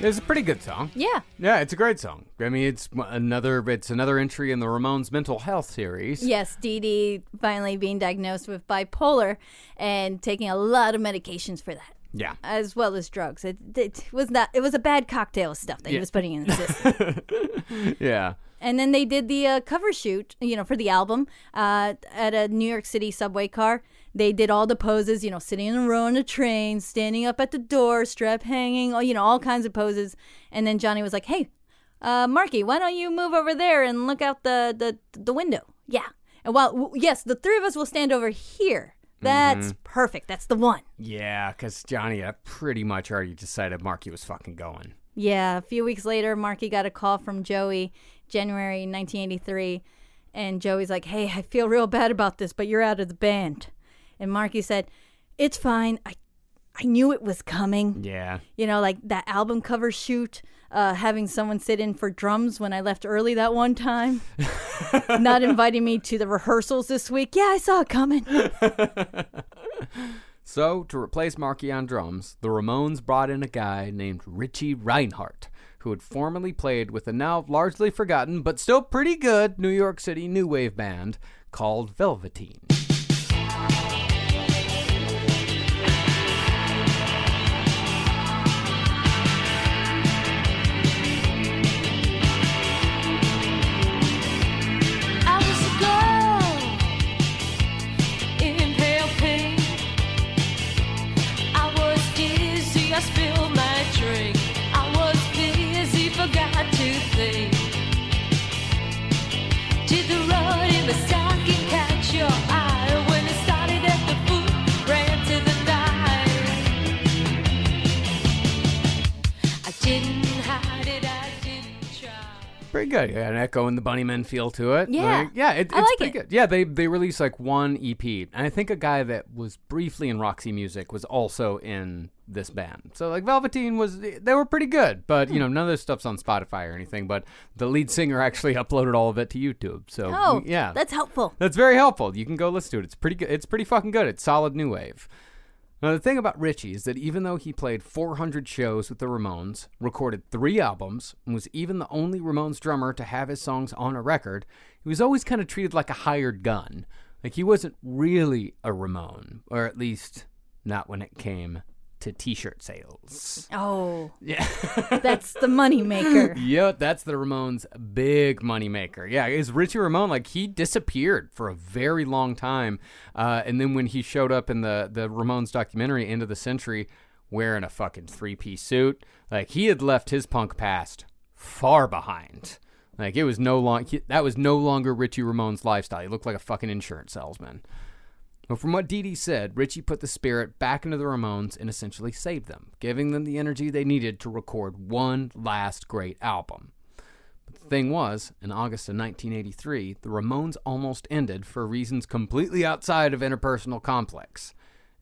It's a pretty good song. Yeah. Yeah, it's a great song. I mean, it's another it's another entry in the Ramones mental health series. Yes, Dee Dee finally being diagnosed with bipolar and taking a lot of medications for that. Yeah. As well as drugs. It, it was not it was a bad cocktail of stuff that he was putting in his system. Yeah. And then they did the uh, cover shoot, you know, for the album uh, at a New York City subway car. They did all the poses, you know, sitting in a row on a train, standing up at the door, strap hanging, all- you know, all kinds of poses. And then Johnny was like, "Hey, uh, Marky, why don't you move over there and look out the the the window?" Yeah. And while w- yes, the three of us will stand over here. That's Mhm. perfect. That's the one. Yeah, because Johnny uh, pretty much already decided Marky was fucking going. Yeah, a few weeks later, Marky got a call from Joey, January 1983, and Joey's like, "Hey, I feel real bad about this, but you're out of the band." And Marky said, "It's fine. I I knew it was coming. Yeah. You know, like that album cover shoot, uh, having someone sit in for drums when I left early that one time, not inviting me to the rehearsals this week. Yeah, I saw it coming. So, to replace Marky on drums, the Ramones brought in a guy named Richie Reinhardt, who had formerly played with a now largely forgotten but still pretty good New York City new wave band called Velveteen. I spilled my drink. I was busy, forgot to think. Did the road in my stocking catch your eye when it started at the foot, ran to the thigh? I didn't hide it, I didn't try. Pretty good. Yeah, an echo and the Bunnymen feel to it. Yeah. Like, yeah, it, I like pretty it. good. Yeah, they they released like one EP, and I think a guy that was briefly in Roxy Music was also in this band. So like Velveteen was they were pretty good, but Hmm. you know none of this stuff's on Spotify or anything. But the lead singer actually uploaded all of it to YouTube. So Oh, yeah, that's helpful. That's very helpful. You can go listen to it. It's pretty good. It's pretty fucking good. It's solid new wave. Now, the thing about Richie is that even though he played 400 shows with the Ramones, recorded three albums, and was even the only Ramones drummer to have his songs on a record, he was always kind of treated like a hired gun. Like he wasn't really a Ramone, or at least not when it came to t shirt sales. Oh, Yeah. that's the money maker. Yep, that's the Ramones' big money maker. Yeah, is Richie Ramone like he disappeared for a very long time, uh, and then when he showed up in the the Ramones documentary End of the Century, wearing a fucking three piece suit, like he had left his punk past far behind. Like it was no long he, that was no longer Richie Ramone's lifestyle. He looked like a fucking insurance salesman. But from what Dee Dee said, Richie put the spirit back into the Ramones and essentially saved them, giving them the energy they needed to record one last great album. But the thing was, in August of 1983, the Ramones almost ended for reasons completely outside of interpersonal conflicts.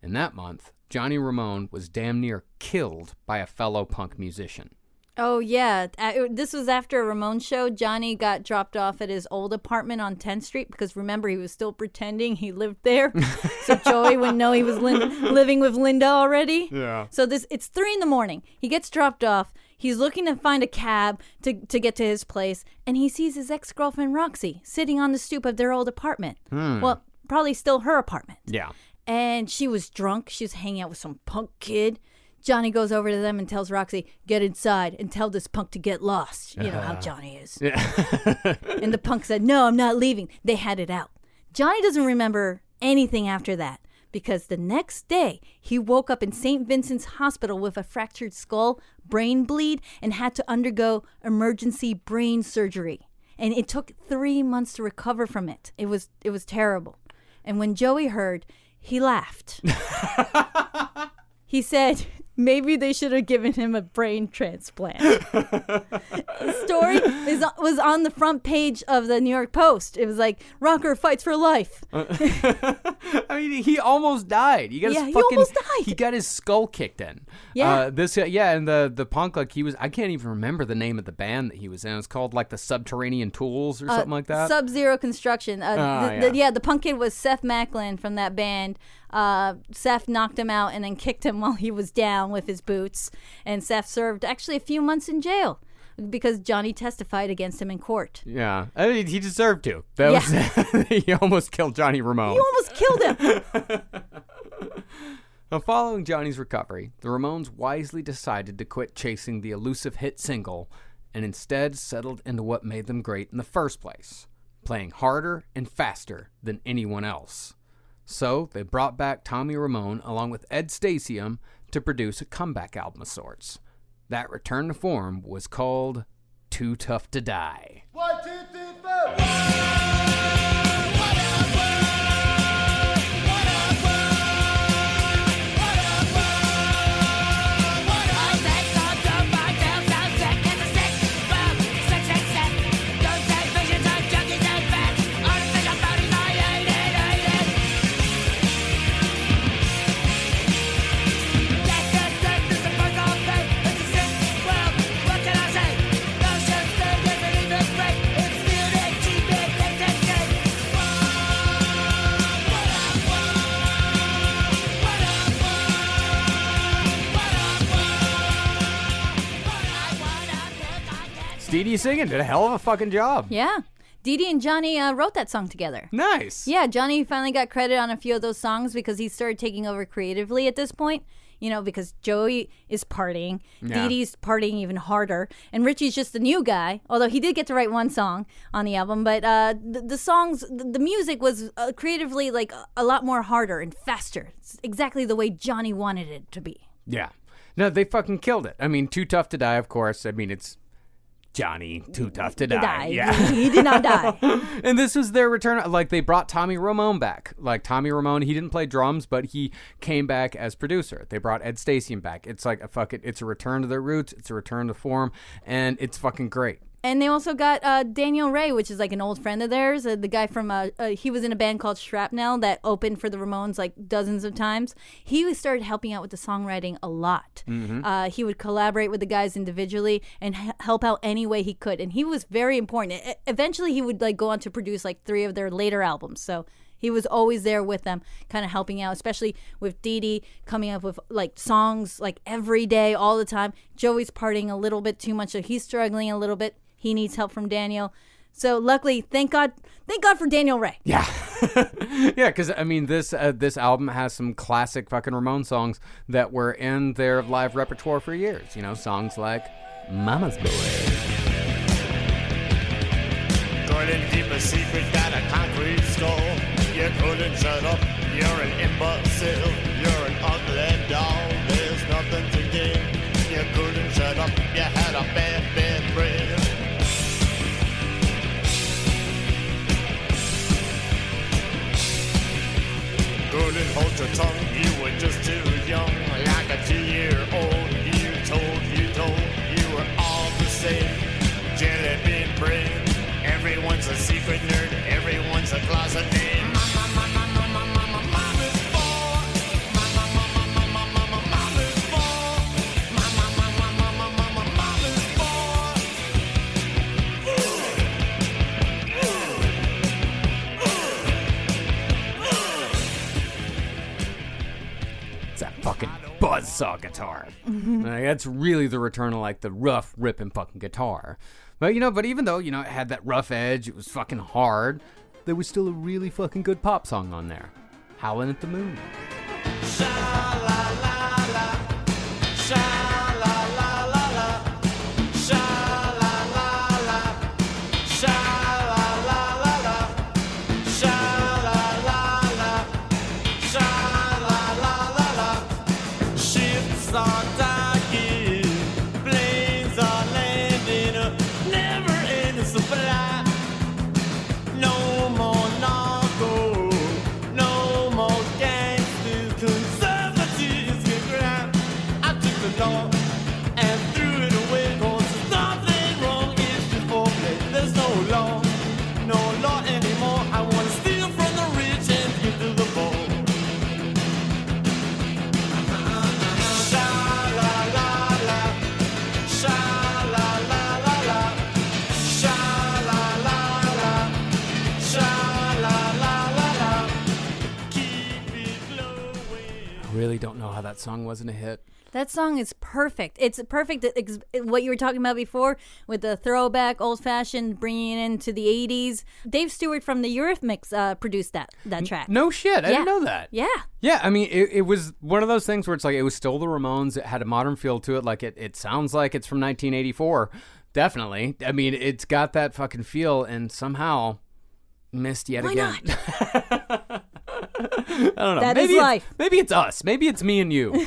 In that month, Johnny Ramone was damn near killed by a fellow punk musician. Oh yeah, Uh, this was after a Ramone show. Johnny got dropped off at his old apartment on 10th Street because remember he was still pretending he lived there, so Joey wouldn't know he was lin- living with Linda already. Yeah. So this it's three in the morning. He gets dropped off. He's looking to find a cab to to get to his place, and he sees his ex girlfriend Roxy sitting on the stoop of their old apartment. Hmm. Well, probably still her apartment Yeah. and she was drunk. She was hanging out with some punk kid. Johnny goes over to them and tells Roxy, "Get inside and tell this punk to get lost." You know how Uh-huh. Johnny is. Yeah. and the punk said, "No, I'm not leaving." They had it out. Johnny doesn't remember anything after that because the next day he woke up in St. Vincent's Hospital with a fractured skull, brain bleed, and had to undergo emergency brain surgery. And it took 3 months to recover from it. It was it was terrible. And when Joey heard, he laughed. he said, Maybe they should have given him a brain transplant. the story is, was on the front page of the New York Post. It was like, Rocker fights for life. I mean, he almost died. He got Yeah, his he almost died. He got his skull kicked in. Yeah. Uh, this, yeah, and the the punk like he was. I can't even remember the name of the band that he was in. It was called like the Subterranean Tools or something like that. Sub Zero Construction. Uh, Ah, the, yeah. The, yeah, the punk kid was Seth Macklin from that band. Uh, Seth knocked him out and then kicked him while he was down with his boots. And Seth served actually a few months in jail because Johnny testified against him in court. yeah, I mean, he deserved to. That was he almost killed Johnny Ramone. You almost killed him. Now, following Johnny's recovery, the Ramones wisely decided to quit chasing the elusive hit single and instead settled into what made them great in the first place playing harder and faster than anyone else. So they brought back Tommy Ramone along with Ed Stasium to produce a comeback album of sorts. That return to form was called Too Tough to Die. One, two, three, four. Stevie singing did a hell of a fucking job. Yeah. Dee Dee and Johnny uh, wrote that song together. Nice. Yeah, Johnny finally got credit on a few of those songs because he started taking over creatively at this point. You know, because Joey is partying, Yeah. Dee Dee's partying even harder, and Richie's just the new guy. Although he did get to write one song on the album, but uh, the, the songs, the, the music was uh, creatively like a, a lot more harder and faster. It's exactly the way Johnny wanted it to be. Yeah. No, they fucking killed it. I mean, Too Tough to Die, of course. I mean, it's Johnny, Too Tough to Die. Die. Yeah. He- he did not die. and this was their return. Like, they brought Tommy Ramone back. Like, Tommy Ramone, he didn't play drums, but he came back as producer. They brought Ed Stasium back. It's like a fuck it. It's a return to their roots. It's a return to form. And it's fucking great. And they also got uh, Daniel Rey, which is like an old friend of theirs. Uh, the guy from uh, uh, he was in a band called Shrapnel that opened for the Ramones like dozens of times. He started helping out with the songwriting a lot. Mhm. Uh, he would collaborate with the guys individually and h- help out any way he could. And he was very important. E- eventually, he would like go on to produce like three of their later albums. So. He was always there with them, kind of helping out, especially with Dee Dee coming up with like songs like every day, all the time. Joey's partying a little bit too much, so he's struggling a little bit. He needs help from Daniel. So luckily, thank God, thank God for Daniel Rey. Yeah, yeah, because I mean, this uh, this album has some classic fucking Ramone songs that were in their live repertoire for years. You know, songs like "Mama's Boy." Couldn't keep a secret that a concrete skull. You couldn't shut up. You're an imbecile. You're an ugly doll. There's nothing to give. You couldn't shut up. You had a bad, bad Couldn't hold your tongue. You were just too young. Saw guitar. Mm-hmm. Like, that's really the return of like the rough, ripping fucking guitar. But you know, but even though you know it had that rough edge, it was fucking hard. There was still a really fucking good pop song on there, "Howlin' at the Moon." Ships really don't know how that song wasn't a hit. That song is perfect. It's perfect. What you were talking about before with the throwback, old fashioned, bringing it into the '80s. Dave Stewart from the Eurythmics uh, produced that that track. No shit, I Yeah. didn't know that. Yeah. Yeah, I mean, it, it was one of those things where it's like it was still the Ramones. It had a modern feel to it. Like it, it sounds like it's from 1984. Definitely. I mean, it's got that fucking feel, and somehow missed yet Why again. I don't know. That is maybe it's- life. Maybe it's us. Maybe it's me and you.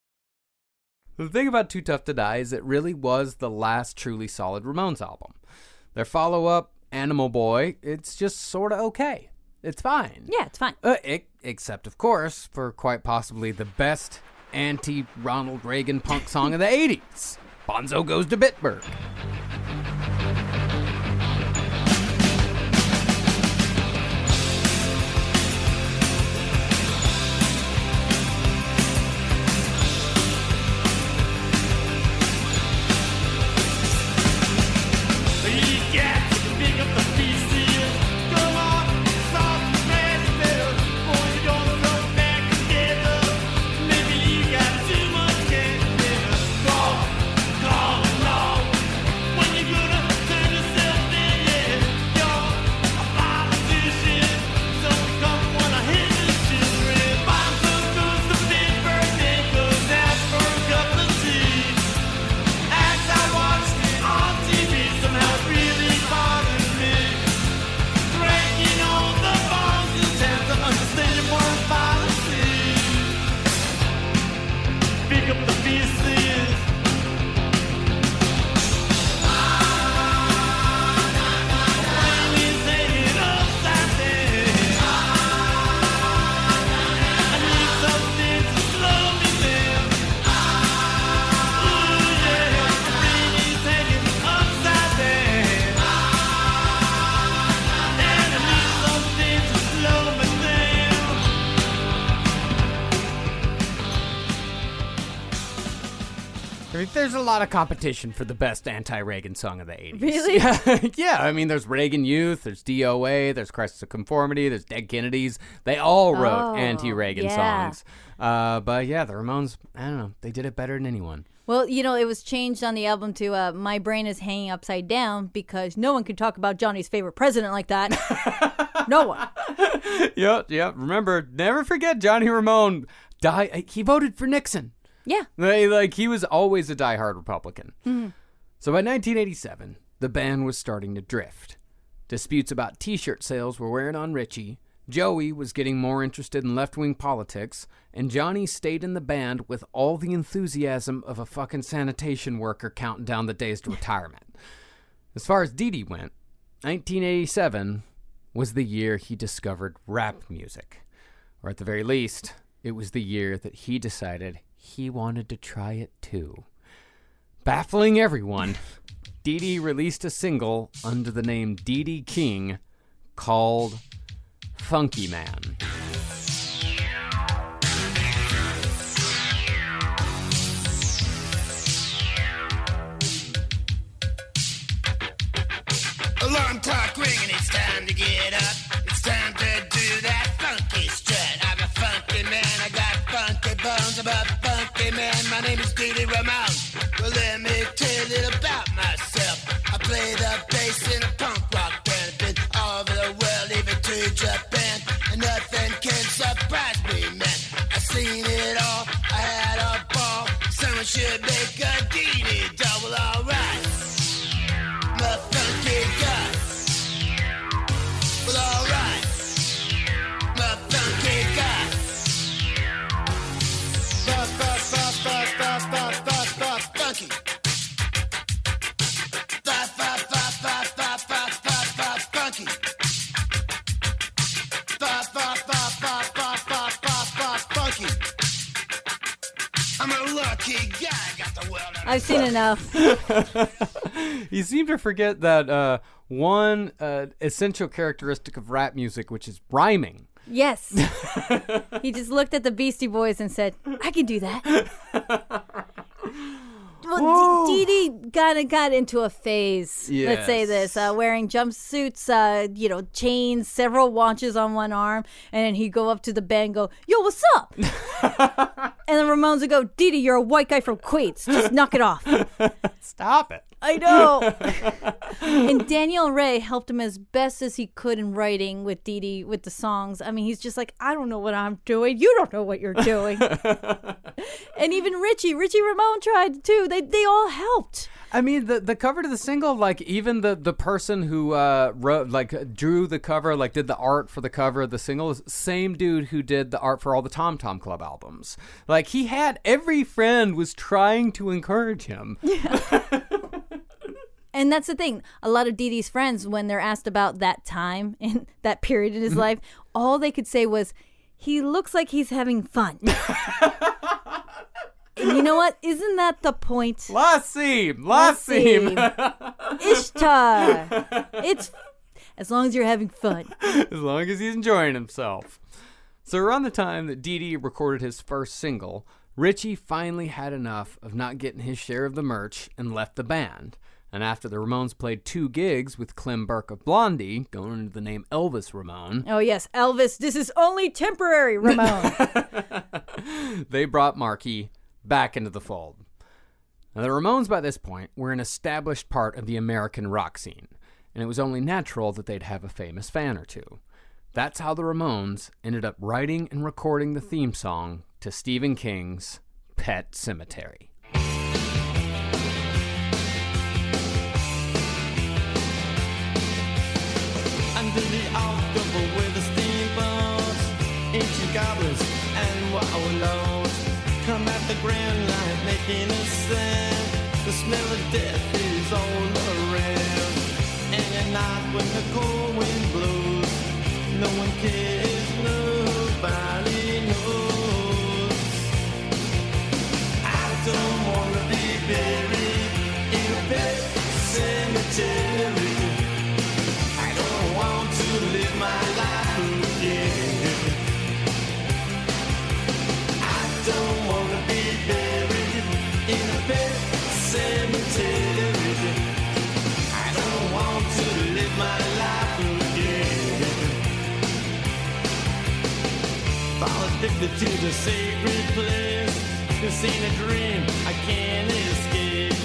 The thing about Too Tough to Die is it really was the last truly solid Ramones album. Their follow up, Animal Boy, it's just sort of okay. It's fine. Yeah, it's fine. Uh, e- except, of course, for quite possibly the best anti Ronald Reagan punk song of the 80s Bonzo Goes to Bitburg. There's a lot of competition for the best anti-Reagan song of the 80s. Really? Yeah, yeah. I mean, there's Reagan Youth, there's DOA, there's Corrosion of Conformity, there's Dead Kennedys. They all wrote Oh, anti-Reagan yeah. songs. Uh, but yeah, the Ramones, I don't know, they did it better than anyone. Well, you know, it was changed on the album to uh, "My Brain Is Hanging Upside Down" because no one could talk about Johnny's favorite president like that. no one. yep, yep. Remember, never forget Johnny Ramone. Die. He voted for Nixon. Yeah. Like, like, he was always a diehard Republican. Mhm. So by 1987, the band was starting to drift. Disputes about T-shirt sales were wearing on Richie. Joey was getting more interested in left-wing politics, and Johnny stayed in the band with all the enthusiasm of a fucking sanitation worker counting down the days to retirement. As far as Dee Dee went, 1987 was the year he discovered rap music. Or at the very least, it was the year that he decided he wanted to try it too. Baffling everyone, Dee Dee released a single under the name Dee Dee King called Funky Man. Alarm clock ringing, it's time to get up. It's time to do that funky strut. I'm a funky man, I got funky bones. I'm a funky man, my name is Dee Dee Ramone. Well, let me tell you about myself. I play the bass in a punk rock band. Been all over the world, even to Japan. And nothing can surprise me, man. I've seen it all, I had a ball. Someone should make a Dee Dee double alright. I've seen enough. you seem to forget that uh, one uh, essential characteristic of rap music, which is rhyming. Yes. he just looked at the Beastie Boys and said, I can do that. Well, Dee Dee kind of got into a phase. Let's say this: uh, wearing jumpsuits, uh, you know, chains, several watches on one arm, and then he'd go up to the band, and go, "Yo, what's up?" and the Ramones would go, "Dee Dee, you're a white guy from Queens. Just knock it off." Stop it. I know. and Daniel Rey helped him as best as he could in writing with Dee Dee with the songs. I mean, he's just like, I don't know what I'm doing. You don't know what you're doing. and even Richie, Richie Ramone tried too. They they all helped. I mean, the the cover to the single, like even the the person who uh, wrote, like drew the cover, like did the art for the cover of the single, is same dude who did the art for all the Tom Tom Club albums. Like he had every friend was trying to encourage him. And that's the thing. A lot of Dee Dee's friends, when they're asked about that time and that period in his mm-hmm. life, all they could say was, "He looks like he's having fun." and you know what? Isn't that the point? Lassim, Lassim. Ishtar. It's as long as you're having fun. as long as he's enjoying himself. So around the time that Dee Dee recorded his first single, Richie finally had enough of not getting his share of the merch and left the band. And after the Ramones played two gigs with Clem Burke of Blondie, going under the name Elvis Ramone, Oh yes, Elvis. This is only temporary, Ramone. they brought Marky back into the fold. Now, the Ramones by this point were an established part of the American rock scene, and it was only natural that they'd have a famous fan or two. That's how the Ramones ended up writing and recording the theme song to Stephen King's Pet Sematary. Under the October with the steamboats, ancient goblins and wallows come at the grand light making a sound. The smell of death is all around. And at night when the cold wind blows, no one cares, nobody knows. I don't wanna be buried in a pet cemetery. addicted to the sacred place. This ain't a dream, I can't escape.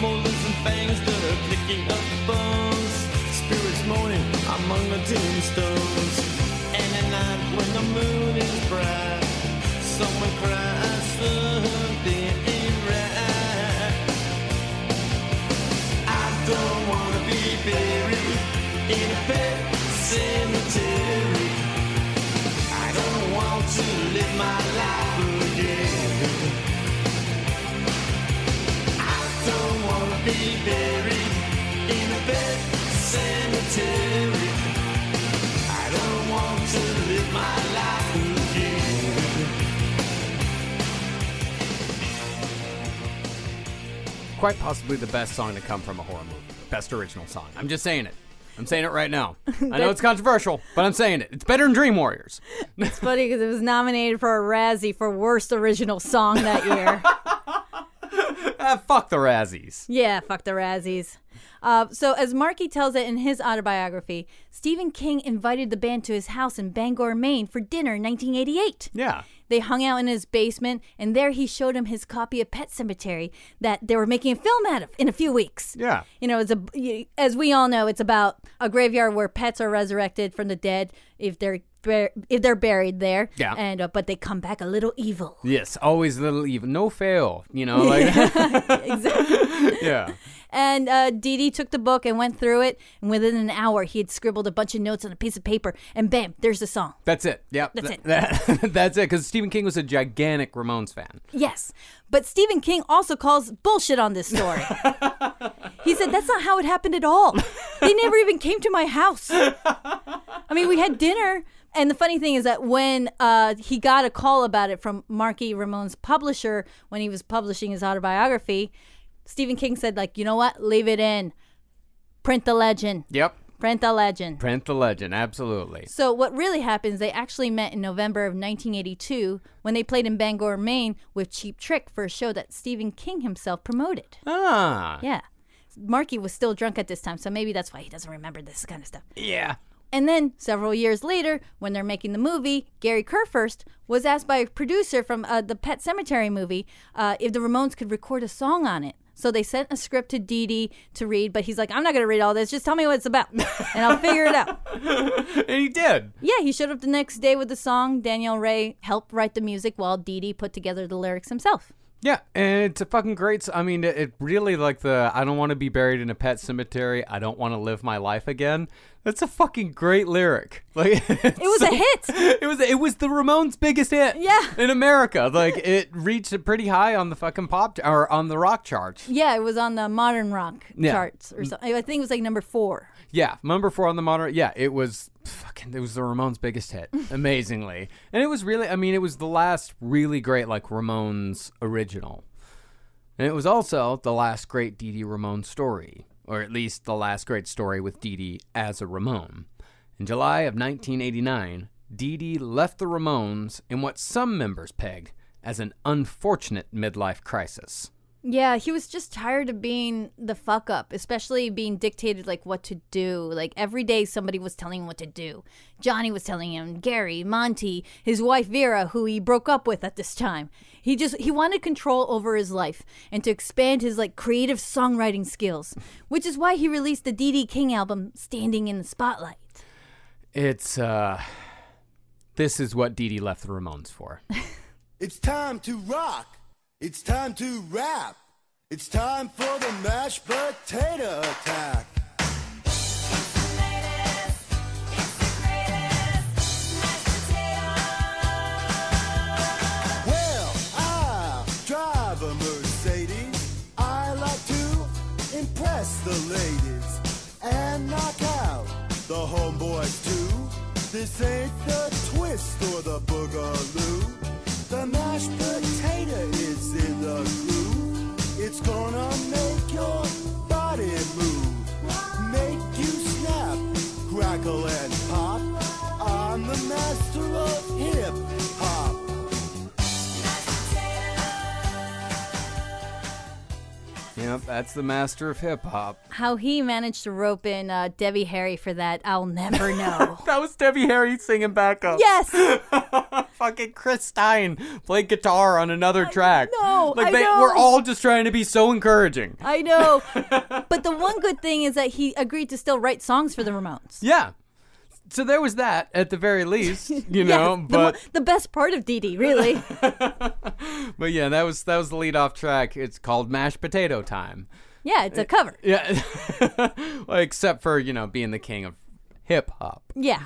Molars and fangs that are picking up bones. Spirits moaning among the tombstones. And at night when the moon is bright, someone cries something ain't right. I don't wanna be buried in a pet cemetery. Quite possibly the best song to come from a horror movie. Best original song. I'm just saying it. I'm saying it right now. I know it's controversial, but I'm saying it. It's better than Dream Warriors. It's funny because it was nominated for a Razzie for worst original song that year. Ah, fuck the Razzies. yeah, fuck the Razzies. Uh, so, as Marky tells it in his autobiography, Stephen King invited the band to his house in Bangor, Maine for dinner in 1988. Yeah. They hung out in his basement, and there he showed him his copy of Pet Sematary that they were making a film out of in a few weeks. Yeah. You know, it's a as we all know, it's about a graveyard where pets are resurrected from the dead if they're bur- if they're buried there. Yeah. And uh, but they come back a little evil. Yes, always a little evil. No fail, you know, like exactly. yeah. And uh, Dee Dee took the book and went through it, and within an hour, he had scribbled a bunch of notes on a piece of paper, and bam, there's the song. That's it. Yep. That's Th- it. that- that's it. Because Stephen King was a gigantic Ramones fan. Yes. But Stephen King also calls bullshit on this story. he said, That's not how it happened at all. They never even came to my house. I mean, we had dinner. And the funny thing is that when uh, he got a call about it from Marky Ramone's publisher when he was publishing his autobiography, Stephen King said, like, you know what? Leave it in. Print the legend. Yep. Print the legend. Print the legend. Absolutely. So what really happens? They actually met in November of 1982 when they played in Bangor, Maine, with Cheap Trick for a show that Stephen King himself promoted. Ah. Yeah, Marky was still drunk at this time, so maybe that's why he doesn't remember this kind of stuff. Yeah. And then several years later, when they're making the movie, Gary Kurfirst was asked by a producer from uh, the Pet Sematary movie uh, if the Ramones could record a song on it. So they sent a script to Dee Dee to read, but he's like, I'm not going to read all this. Just tell me what it's about, and I'll figure it out. and he did. Yeah, he showed up the next day with the song. Daniel Rey helped write the music while Dee Dee put together the lyrics himself. Yeah, and it's a fucking great. I mean, it, it really like the I don't want to be buried in a pet cemetery. I don't want to live my life again. That's a fucking great lyric. Like it was a hit. It was it was the Ramones' biggest hit. Yeah. in America. Like it reached pretty high on the fucking pop or on the rock charts. Yeah, it was on the modern rock Yeah. charts or something. I think it was like number four. Yeah, number four on the modern. Yeah, it was fucking. It was the Ramones' biggest hit, amazingly, and it was really. I mean, it was the last really great like Ramones original, and it was also the last great Dee Dee Ramone story, or at least the last great story with Dee Dee as a Ramone. In July of 1989, Dee Dee left the Ramones in what some members pegged as an unfortunate midlife crisis. Yeah, he was just tired of being the fuck up, especially being dictated like what to do. Like every day somebody was telling him what to do. Johnny was telling him, Gary, Monte, his wife Vera, who he broke up with at this time. He just he wanted control over his life and to expand his like creative songwriting skills, which is why he released the Dee Dee King album Standing in the Spotlight. It's uh, this is what Dee Dee left the Ramones for. It's time to rock. It's time to rap. It's time for the mashed potato attack. Well, I drive a Mercedes. I like to impress the ladies and knock out the homeboys too. This ain't the twist or the boogaloo. The mashed potato Yep, that's the master of hip hop. How he managed to rope in uh, Debbie Harry for that, I'll never know. that was Debbie Harry singing backup. Yes. Fucking Chris Stein played guitar on another track. know, like I they know. were all just trying to be so encouraging. I know. but the one good thing is that he agreed to still write songs for the Ramones. Yeah. So there was that at the very least, you Yes, know. the, mo- but the best part of Dee Dee, really. but yeah, that was that was the lead off track. It's called Mashed Potato Time. Yeah, it's a eh, cover. Yeah. well, except for, you know, being the king of hip hop. Yeah.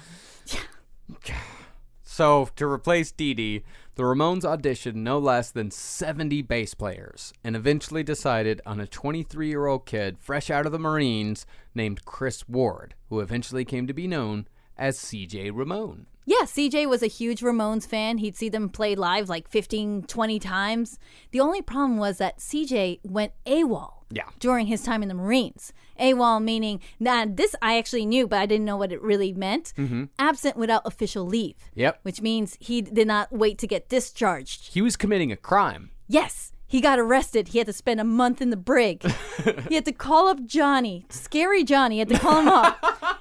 So, to replace Dee Dee, the Ramones auditioned no less than 70 bass players and eventually decided on a 23 year old kid fresh out of the Marines named Chris Ward, who eventually came to be known as CJ Ramone. Yeah, CJ was a huge Ramones fan. He'd see them play live like 15, 20 times. The only problem was that CJ went AWOL Yeah. during his time in the Marines. AWOL meaning, now this I actually knew, but I didn't know what it really meant. Mm-hmm. Absent without official leave, Yep. which means he did not wait to get discharged. He was committing a crime. Yes, he got arrested. He had to spend a month in the brig. he had to call up Johnny, scary Johnny, he had to call him up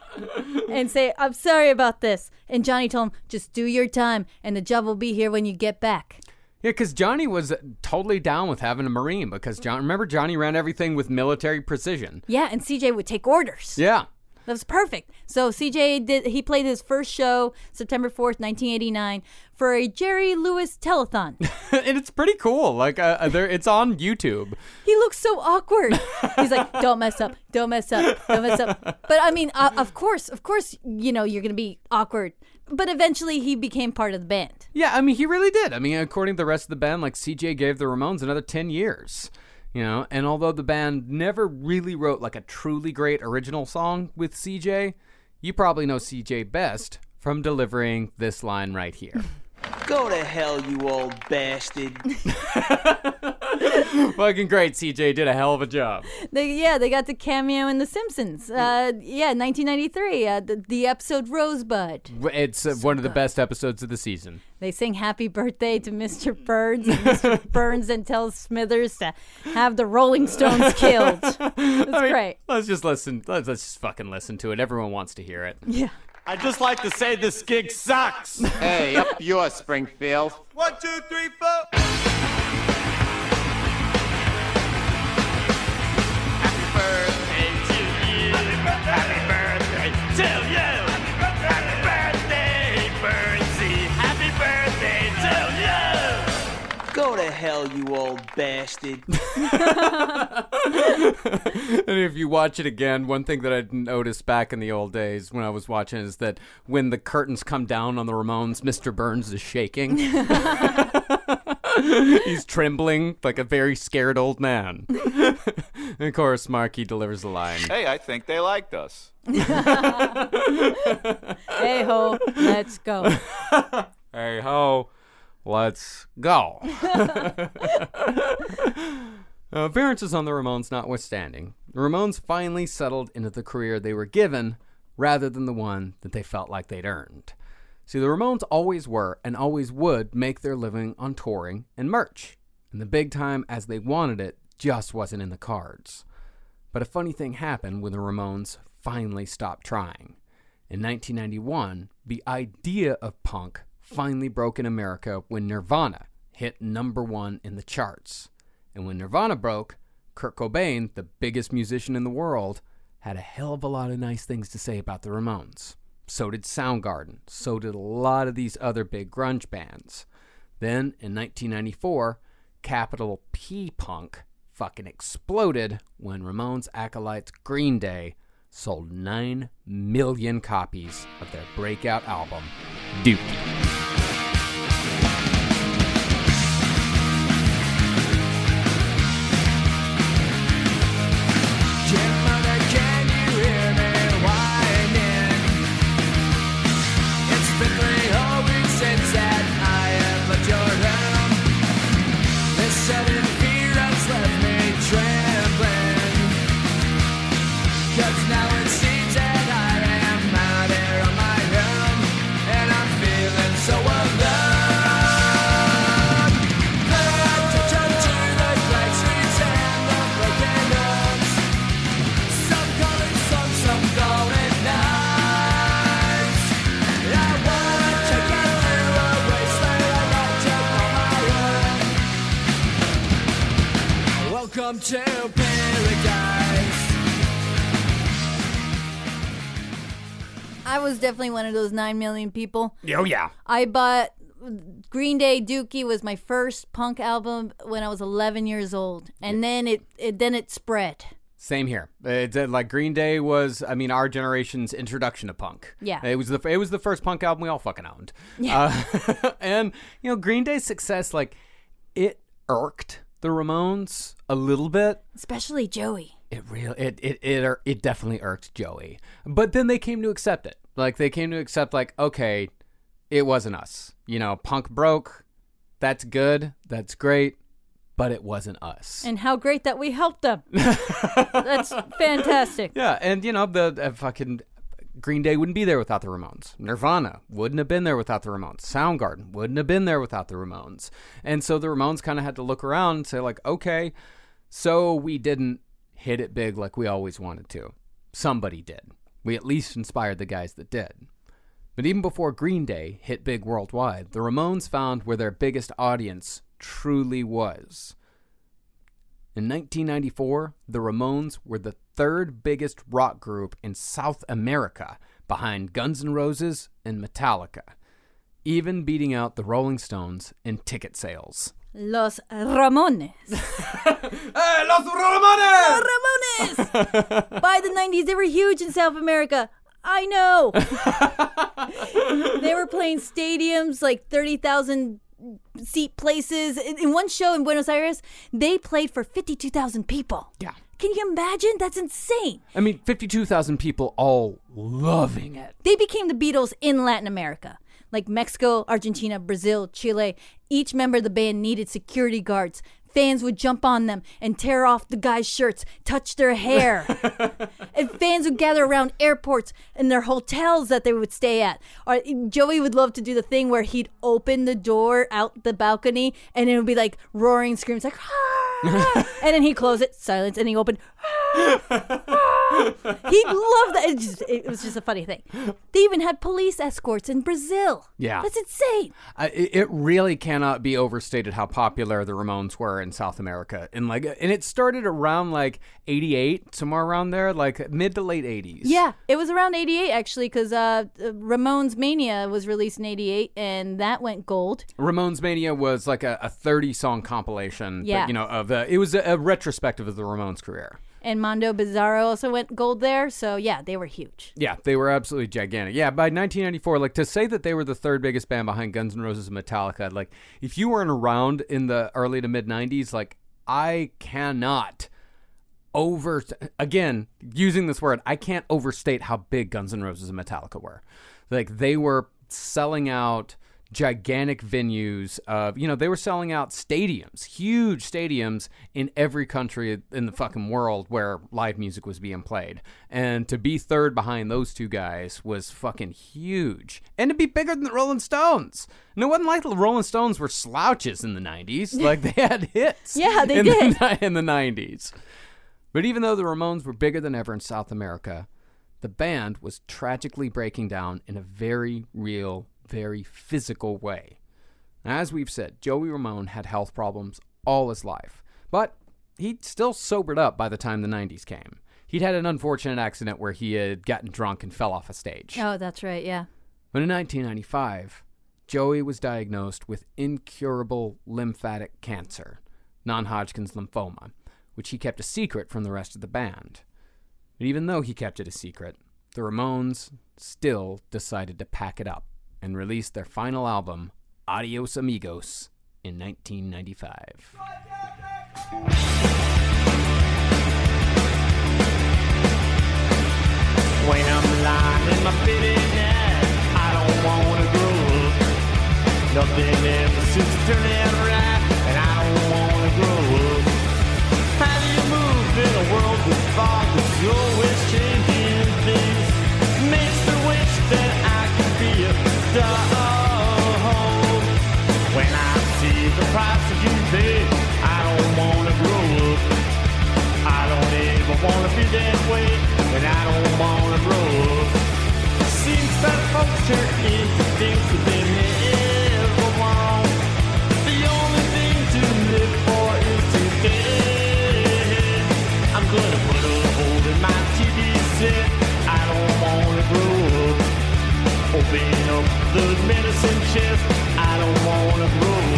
and say, I'm sorry about this. And Johnny told him, just do your time and the job will be here when you get back. Yeah, because Johnny was totally down with having a Marine because John, remember, Johnny ran everything with military precision. Yeah, and CJ would take orders. Yeah. That was perfect. So CJ did he played his first show September 4th, 1989 for a Jerry Lewis telethon. and it's pretty cool. Like, uh, uh, there, it's on YouTube. he looks so awkward. He's like, "Don't mess up. Don't mess up. Don't mess up." But I mean, uh, of course, of course, you know, you're going to be awkward. But eventually he became part of the band. Yeah, I mean, he really did. I mean, according to the rest of the band, like CJ gave the Ramones another 10 years. You know, and although the band never really wrote like a truly great original song with CJ, you probably know CJ best from delivering this line right here. Go to hell, you old bastard. Fucking great, CJ did a hell of a job. They, yeah, they got the cameo in The Simpsons. Uh, yeah, 1993, uh, the, the episode Rosebud. It's uh, one of the best episodes of the season. They sing happy birthday to Mr. Burns, and Mr. Burns then tells Smithers to have the Rolling Stones killed. It's I mean, great. Let's just listen. Let's, let's just fucking listen to it. Everyone wants to hear it. Yeah. I'd just like to say this gig sucks. Hey, up yours, Springfield. One, two, three, four. Hell, you old bastard. and if you watch it again, one thing that I noticed back in the old days when I was watching is that when the curtains come down on the Ramones, Mr. Burns is shaking. He's trembling like a very scared old man. and of course, Marky delivers the line. Hey, I think they liked us. Hey ho, let's go. Hey ho, let's go. Uh, appearances on the Ramones notwithstanding, the Ramones finally settled into the career they were given rather than the one that they felt like they'd earned. See, the Ramones always were and always would make their living on touring and merch, and the big time as they wanted it just wasn't in the cards. But a funny thing happened when the Ramones finally stopped trying. In 1991, the idea of punk finally broke in America when Nirvana hit number one in the charts. And when Nirvana broke, Kurt Cobain, the biggest musician in the world, had a hell of a lot of nice things to say about the Ramones. So did Soundgarden. So did a lot of these other big grunge bands. Then, in 1994, capital P Punk fucking exploded when Ramones acolytes Green Day sold 9 million copies of their breakout album, Dookie. Was definitely one of those 9 million people. Oh, yeah. I bought Green Day Dookie was my first punk album when I was 11 years old. And then it, it then it spread. Same here. It's uh, like Green Day was, I mean, our generation's introduction to punk. Yeah. It was the it was the first punk album we all fucking owned. Yeah. Uh, and you know, Green Day's success, like, it irked the Ramones a little bit. Especially Joey. It really, it it it, it definitely irked Joey. But then they came to accept it. Like they came to accept, like, okay, it wasn't us. You know, punk broke. That's good. That's great. But it wasn't us. And how great that we helped them. That's fantastic. Yeah, and you know the fucking Green Day wouldn't be there without the Ramones. Nirvana wouldn't have been there without the Ramones. Soundgarden wouldn't have been there without the Ramones. And so the Ramones kind of had to look around and say like, okay, so we didn't hit it big like we always wanted to. Somebody did. We at least inspired the guys that did. But even before Green Day hit big worldwide, the Ramones found where their biggest audience truly was. In 1994, the Ramones were the third biggest rock group in South America, behind Guns N' Roses and Metallica, even beating out the Rolling Stones in ticket sales. Los Ramones. hey, Los Ramones! Ramones! By the 90s, they were huge in South America. I know. they were playing stadiums like 30,000 seat places. In in one show in Buenos Aires, they played for 52,000 people. Yeah. Can you imagine? That's insane. I mean, 52,000 people all loving it. They became the Beatles in Latin America. Like Mexico, Argentina, Brazil, Chile. Each member of the band needed security guards. Fans would jump on them and tear off the guys' shirts, touch their hair. and fans would gather around airports and their hotels that they would stay at. Or Joey would love to do the thing where he'd open the door out the balcony and it would be like roaring screams like "Ah!" and then he'd close it, silence, and he opened he loved that. It, just, it was just a funny thing. They even had police escorts in Brazil. Yeah. That's insane. I, it it really cannot be overstated how popular the Ramones were in South America. And like, and it started around like 88, somewhere around there, like mid to late 80s. Yeah, it was around 88 actually because uh, Ramones Mania was released in 88 and that went gold. Ramones Mania was like a, a 30 song compilation. but, Yeah. you know, of the, it was a, a retrospective of the Ramones career. And Mondo Bizarro also went gold there. So yeah, they were huge. Yeah, they were absolutely gigantic. Yeah, by 1994, like to say that they were the third biggest band behind Guns N' Roses and Metallica, like if you weren't around in the early to mid 90s, like I cannot over again using this word, I can't overstate how big Guns N' Roses and Metallica were. Like they were selling out gigantic venues of you know they were selling out stadiums huge stadiums in every country in the fucking world where live music was being played. And to be third behind those two guys was fucking huge. And to be bigger than the rolling stones. And it wasn't like the rolling stones were slouches in the 90s like they had hits Yeah, they in did. the, in the 90s but even though the ramones were bigger than ever in south america the band was tragically breaking down in a very real, very physical way. As we've said, Joey Ramone had health problems all his life, but he'd still sobered up by the time the 90s came. He'd had an unfortunate accident where he had gotten drunk and fell off a stage. Oh, that's right. Yeah. But in 1995, Joey was diagnosed with incurable lymphatic cancer, non Hodgkin's lymphoma, which he kept a secret from the rest of the band. But even though he kept it a secret, the Ramones still decided to pack it up and released their final album, Adios Amigos, in 1995. When I'm lying in my I don't wanna grow. Nothing ever seems to turn out right, the price that you I don't wanna grow up. I don't ever wanna be that way, and I don't wanna grow up. Seems that folks turn into things that they never want. The only thing to live for is today. I'm gonna put a hole in my TV set. I don't wanna grow up. Open up the medicine chest. I don't wanna grow up.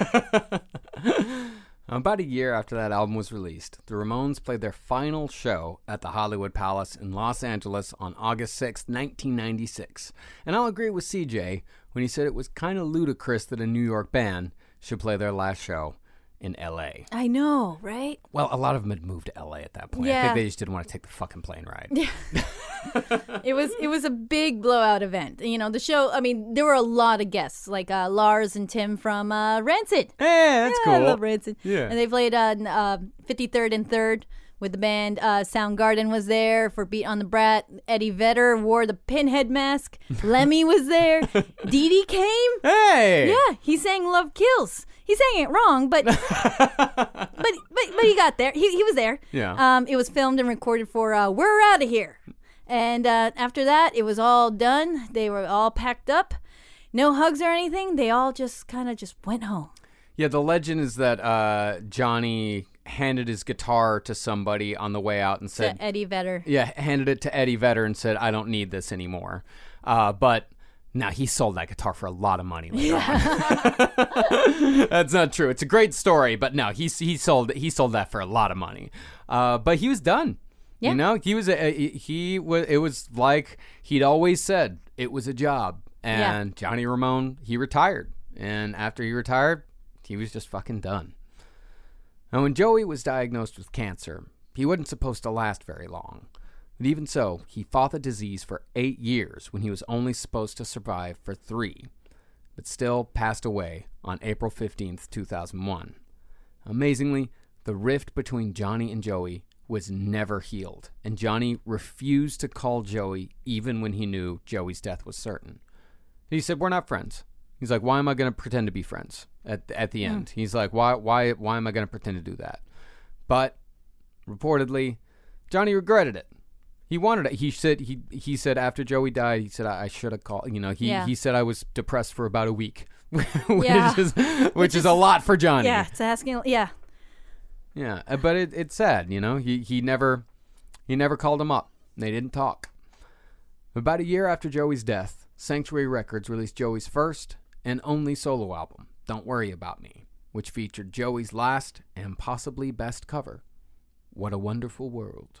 About a year after that album was released, the Ramones played their final show at the Hollywood Palace in Los Angeles on August 6, 1996. And I'll agree with CJ when he said it was kind of ludicrous that a New York band should play their last show in LA. I know, right? Well, a lot of them had moved to LA at that point. I Yeah. think they just didn't want to take the fucking plane ride. it was it was a big blowout event. You know, the show. I mean, there were a lot of guests, like uh, Lars and Tim from uh, Rancid. Yeah, that's yeah, I cool. love Rancid. Yeah. and they played uh, uh, 53rd and Third with the band. Uh, Soundgarden was there for Beat on the Brat. Eddie Vedder wore the pinhead mask. Lemmy was there. Dee Dee came. Hey. Yeah, he sang "Love Kills." He saying it wrong, but but but but he got there. He he was there. Yeah. Um, it was filmed and recorded for uh, "We're Out of Here," and uh, after that, it was all done. They were all packed up. No hugs or anything. They all just kind of just went home. Yeah, the legend is that uh, Johnny handed his guitar to somebody on the way out and said, to Eddie Vedder. Yeah, handed it to Eddie Vedder and said, "I don't need this anymore." Uh, but now he sold that guitar for a lot of money. On. That's not true. It's a great story, but no, he he sold he sold that for a lot of money. Uh, but he was done. Yeah. You know, he was a, he was. It was like he'd always said it was a job. Yeah. And Johnny Ramone, he retired, and after he retired, he was just fucking done. Now, when Joey was diagnosed with cancer, he wasn't supposed to last very long. But even so, he fought the disease for eight years when he was only supposed to survive for three, but still passed away on April 15th, 2001. Amazingly, the rift between Johnny and Joey was never healed, and Johnny refused to call Joey even when he knew Joey's death was certain. He said, "We're not friends." He's like, "Why am I going to pretend to be friends at at the hmm. end?" He's like, "Why why why am I going to pretend to do that?" But reportedly, Johnny regretted it. He wanted it. He said he he said after Joey died, he said I, I should have called. You know, he Yeah. he said I was depressed for about a week, which Yeah. is which, is, a lot for Johnny. Yeah, it's asking. Yeah, Yeah, uh, but it, it's sad, you know. He he never he never called him up. They didn't talk. About a year after Joey's death, Sanctuary Records released Joey's first and only solo album, Don't Worry About Me, which featured Joey's last and possibly best cover, What a Wonderful World.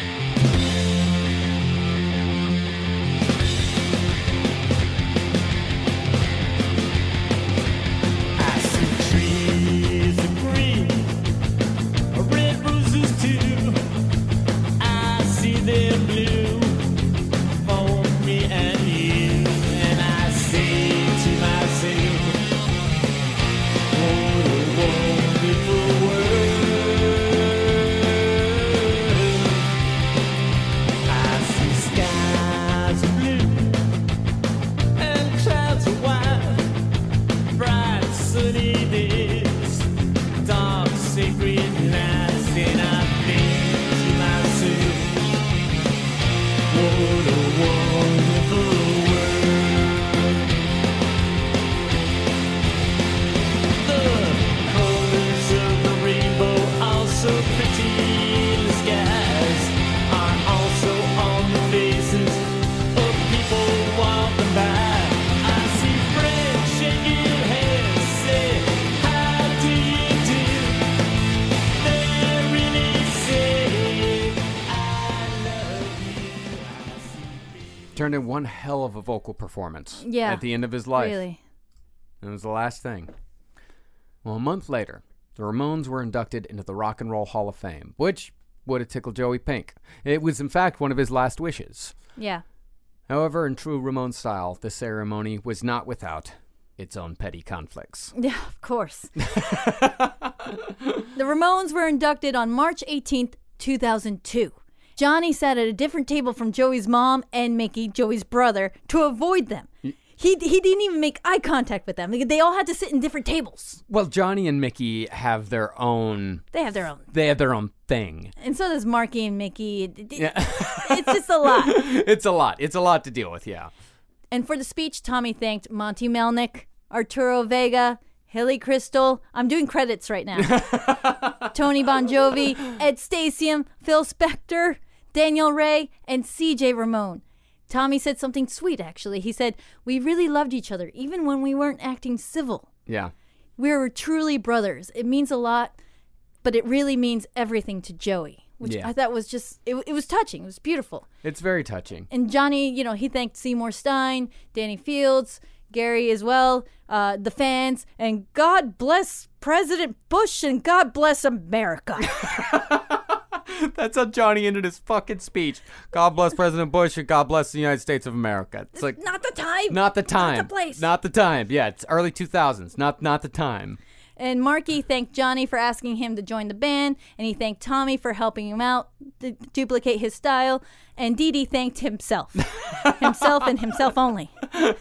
Turned in one hell of a vocal performance Yeah, at the end of his life. really. It was the last thing. Well, a month later, the Ramones were inducted into the Rock and Roll Hall of Fame, which would have tickled Joey Pink. It was, in fact, one of his last wishes. yeah. However, in true Ramone style, the ceremony was not without its own petty conflicts. Yeah, of course. the Ramones were inducted on March 18th, 2002. Johnny sat at a different table from Joey's mom and Mickey, Joey's brother, to avoid them. He, he didn't even make eye contact with them. Like, They all had to sit in different tables. Well, Johnny and Mickey have their own. They have their own. They have their own thing. And so does Marky and Mickey. It- it- Yeah. it's just a lot. it's a lot. It's a lot to deal with. Yeah. And for the speech, Tommy thanked Monte Melnick, Arturo Vega, Hilly Kristal. I'm doing credits right now. Tony Bongiovi, Ed Stasium, Phil Spector, Daniel Rey, and CJ Ramone. Tommy said something sweet, actually. He said, We really loved each other, even when we weren't acting civil. Yeah. We were truly brothers. It means a lot, but it really means everything to Joey, which Yeah. I thought was just, it, it was touching. It was beautiful. It's very touching. And Johnny, you know, he thanked Seymour Stein, Danny Fields, Gary as well, uh, the fans, and God bless President Bush and God bless America. That's how Johnny ended his fucking speech. God bless President Bush and God bless the United States of America. It's like not the time. not the time. Not the place. Not the time. Yeah, it's early 2000s. Not not the time. And Marky thanked Johnny for asking him to join the band, and he thanked Tommy for helping him out to duplicate his style. And Dee Dee thanked himself, himself and himself only.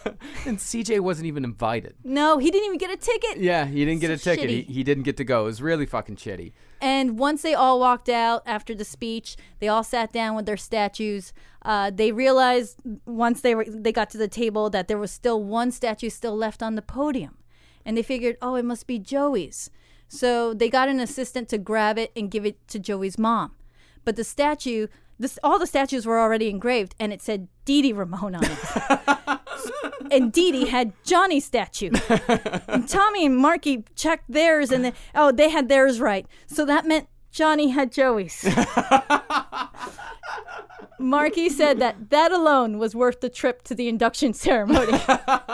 And CJ wasn't even invited. No, he didn't even get a ticket. Yeah, he didn't get a ticket. He, he didn't get to go. It was really fucking shitty. And once they all walked out after the speech, they all sat down with their statues. Uh, they realized once they were they got to the table that there was still one statue still left on the podium, and they figured, oh, it must be Joey's. So they got an assistant to grab it and give it to Joey's mom. But the statue, this all the statues were already engraved, and it said Dee Dee Ramone on it. and Dee Dee had Johnny's statue. and Tommy and Marky checked theirs, and they, oh, they had theirs right. So that meant Johnny had Joey's. Marky said that that alone was worth the trip to the induction ceremony.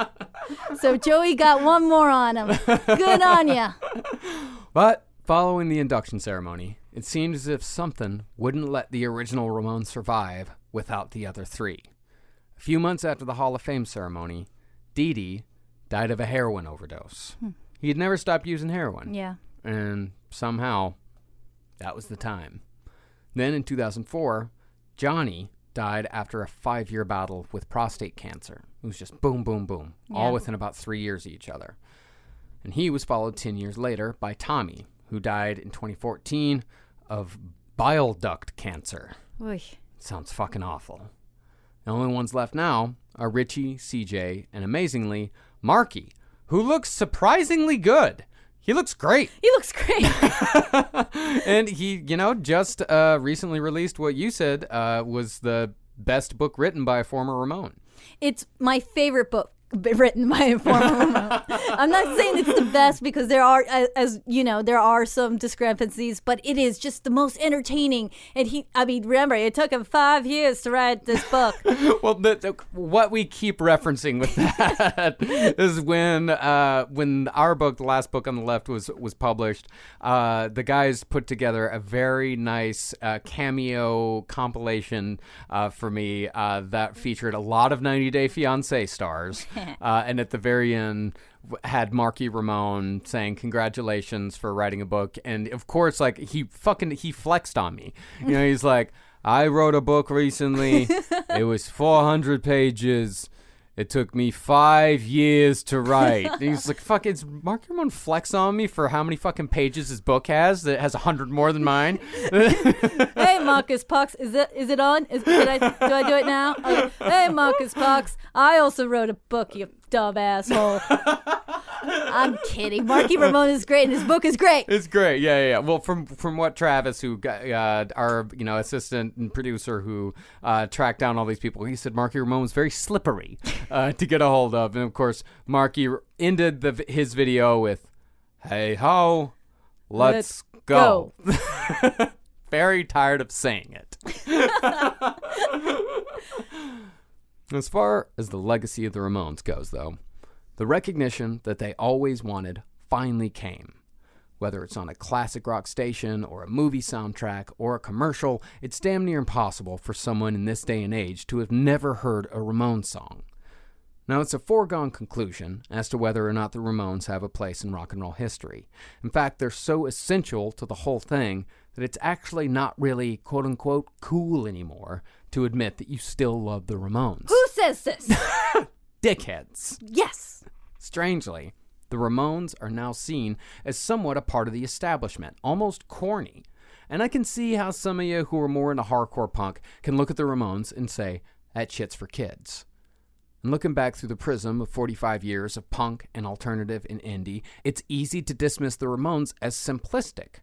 so Joey got one more on him. Good on ya. But following the induction ceremony, it seemed as if something wouldn't let the original Ramones survive without the other three. A few months after the Hall of Fame ceremony, Dee Dee died of a heroin overdose. Hmm. He had never stopped using heroin. Yeah. And somehow, that was the time. Then in 2004, Johnny died after a five year battle with prostate cancer. It was just boom, boom, boom, Yeah. all within about three years of each other. And he was followed 10 years later by Tommy, who died in 2014 of bile duct cancer. Oy. Sounds fucking awful. The only ones left now are Richie, CJ, and amazingly, Marky, who looks surprisingly good. He looks great. He looks great. and he, you know, just uh, recently released what you said uh, was the best book written by a former Ramone. It's my favorite book written by a former. I'm not saying it's the best because there are, as, as you know, there are some discrepancies, but it is just the most entertaining. And he, I mean, remember, it took him five years to write this book. well, the, the, what we keep referencing with that is when uh, when our book, the last book on the left, was was published. Uh, the guys put together a very nice uh, cameo compilation uh, for me uh, that featured a lot of 90 Day Fiance stars, uh, and at the very end had Marky Ramone saying congratulations for writing a book, and of course, like he fucking he flexed on me. You know, he's like. I wrote a book recently. it was 400 pages. It took me five years to write. And he's like, fuck, is Mark Ramone flex on me for how many fucking pages his book has that has a 100 more than mine? hey, Marcus Parks, is it is it on? Is, I, do I do it now? Okay. Hey, Marcus Parks, I also wrote a book, you dumb asshole. I'm kidding. Marky Ramone is great, and his book is great. It's great. Yeah, yeah, yeah. Well, from from what Travis, who uh, our you know assistant and producer, who uh, tracked down all these people, he said Marky Ramone was very slippery uh, to get a hold of, and of course, Marky ended the his video with, "Hey ho, let's, Let's go." very tired of saying it. As far as the legacy of the Ramones goes, though, the recognition that they always wanted finally came. Whether it's on a classic rock station or a movie soundtrack or a commercial, it's damn near impossible for someone in this day and age to have never heard a Ramones song. Now, it's a foregone conclusion as to whether or not the Ramones have a place in rock and roll history. In fact, they're so essential to the whole thing that it's actually not really quote unquote cool anymore to admit that you still love the Ramones. Who says this? Dickheads. yes. Strangely, the Ramones are now seen as somewhat a part of the establishment, almost corny. And I can see how some of you who are more into hardcore punk can look at the Ramones and say, that shit's for kids. And looking back through the prism of 45 years of punk and alternative and indie, it's easy to dismiss the Ramones as simplistic.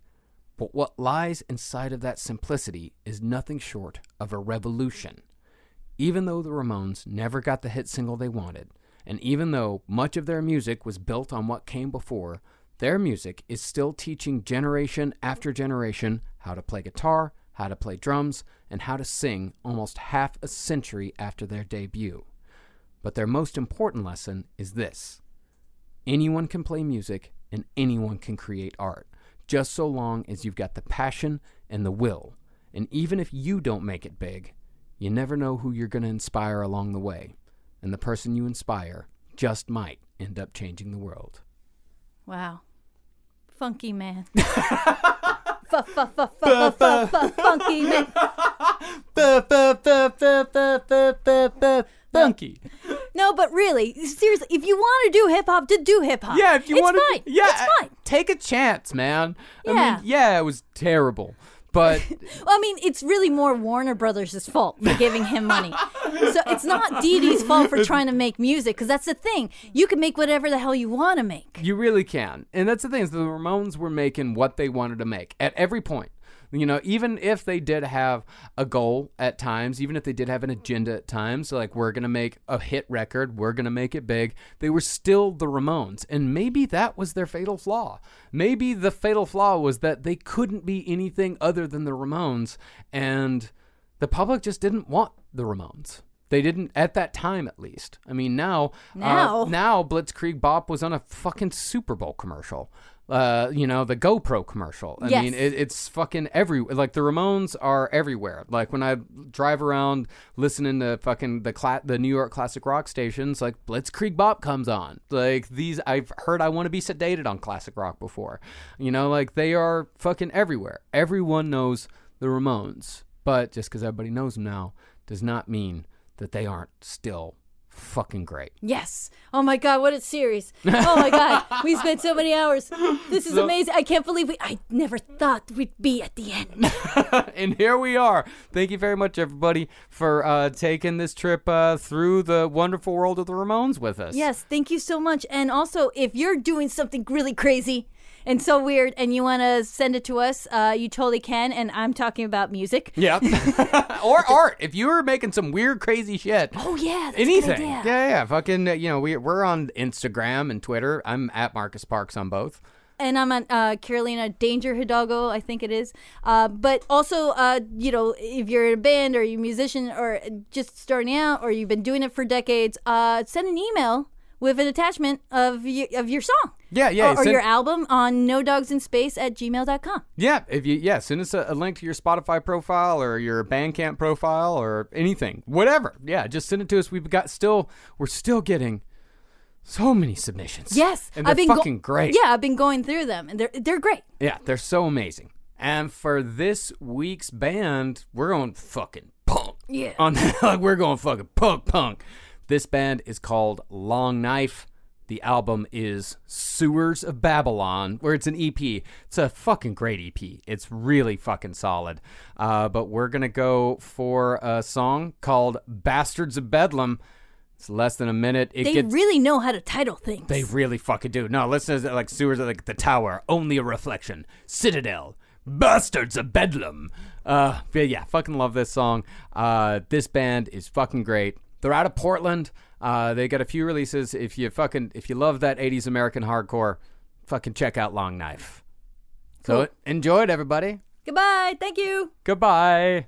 But what lies inside of that simplicity is nothing short of a revolution. even though the Ramones never got the hit single they wanted, and even though much of their music was built on what came before, their music is still teaching generation after generation how to play guitar, how to play drums, and how to sing almost half a century after their debut. But their most important lesson is this anyone can play music and anyone can create art, just so long as you've got the passion and the will. And even if you don't make it big, you never know who you're going to inspire along the way. And the person you inspire just might end up changing the world. Wow. Funky man. Funky man. Funky. No, but really, seriously, if you want to do hip hop, to do hip hop. Yeah, if you want to, yeah, it's uh, fine. take a chance, man. I Yeah. mean, yeah, it was terrible, but Well, I mean, it's really more Warner Brothers' fault for giving him money. so it's not Dee Dee's fault for trying to make music, because that's the thing. You can make whatever the hell you want to make. You really can. And that's the thing is the Ramones were making what they wanted to make at every point. You know, even if they did have a goal at times, even if they did have an agenda at times, like we're going to make a hit record, we're going to make it big, they were still the Ramones. And maybe that was their fatal flaw. Maybe the fatal flaw was that they couldn't be anything other than the Ramones and the public just didn't want the Ramones. They didn't at that time, at least. I mean, now, Now? uh, now Blitzkrieg Bop was on a fucking Super Bowl commercial. Uh, you know, the GoPro commercial. I Yes. mean, it, it's fucking every like the Ramones are everywhere. Like when I drive around listening to fucking the cla- the New York classic rock stations, like Blitzkrieg Bop comes on. Like these, I've heard I want to be sedated on classic rock before. You know, like they are fucking everywhere. Everyone knows the Ramones, but just because everybody knows them now does not mean that they aren't still fucking great. Yes. Oh my God, what a series. Oh my God, we spent so many hours. This is So- amazing. I can't believe we, I never thought we'd be at the end. and here we are. Thank you very much, everybody, for uh, taking this trip uh, through the wonderful world of the Ramones with us. Yes, thank you so much. And also, if you're doing something really crazy and so weird and you want to send it to us, uh, you totally can. And I'm talking about music. Yeah. or art. If you were making some weird, crazy shit. Oh, yeah. That's a good Anything. Yeah, yeah. Fucking, you know, we, we're on Instagram and Twitter. I'm at Marcus Parks on both. and I'm on uh, Carolina Danger Hidalgo, I think it is. Uh, but also, uh, you know, if you're in a band or you're a musician or just starting out or you've been doing it for decades, uh, send an email with an attachment of your, of your song. Yeah, yeah, Or, or send- your album on no dogs in space at gmail.com. Yeah, if you yeah, send us a, a link to your Spotify profile or your Bandcamp profile or anything, whatever. Yeah, just send it to us. We've got still we're still getting so many submissions. Yes, and they're I've been go- fucking great. Yeah, I've been going through them, and they're they're great. yeah, they're so amazing. And for this week's band, we're going fucking punk. Yeah. on like we're going fucking punk punk. This band is called Long Knife. The album is Sewers of Babylon, where it's an EP. It's a fucking great EP. It's really fucking solid. Uh, but we're gonna go for a song called Bastards of Bedlam. It's less than a minute. It they gets really know how to title things. they really fucking do. No, listen to like sewers are like the tower, only a reflection. Citadel, bastards of bedlam. Uh, yeah, fucking love this song. Uh, this band is fucking great. They're out of Portland. Uh, they got a few releases. If you fucking if you love that '80s American hardcore, fucking check out Long Knife. So enjoy it, everybody. Goodbye. Thank you. Goodbye.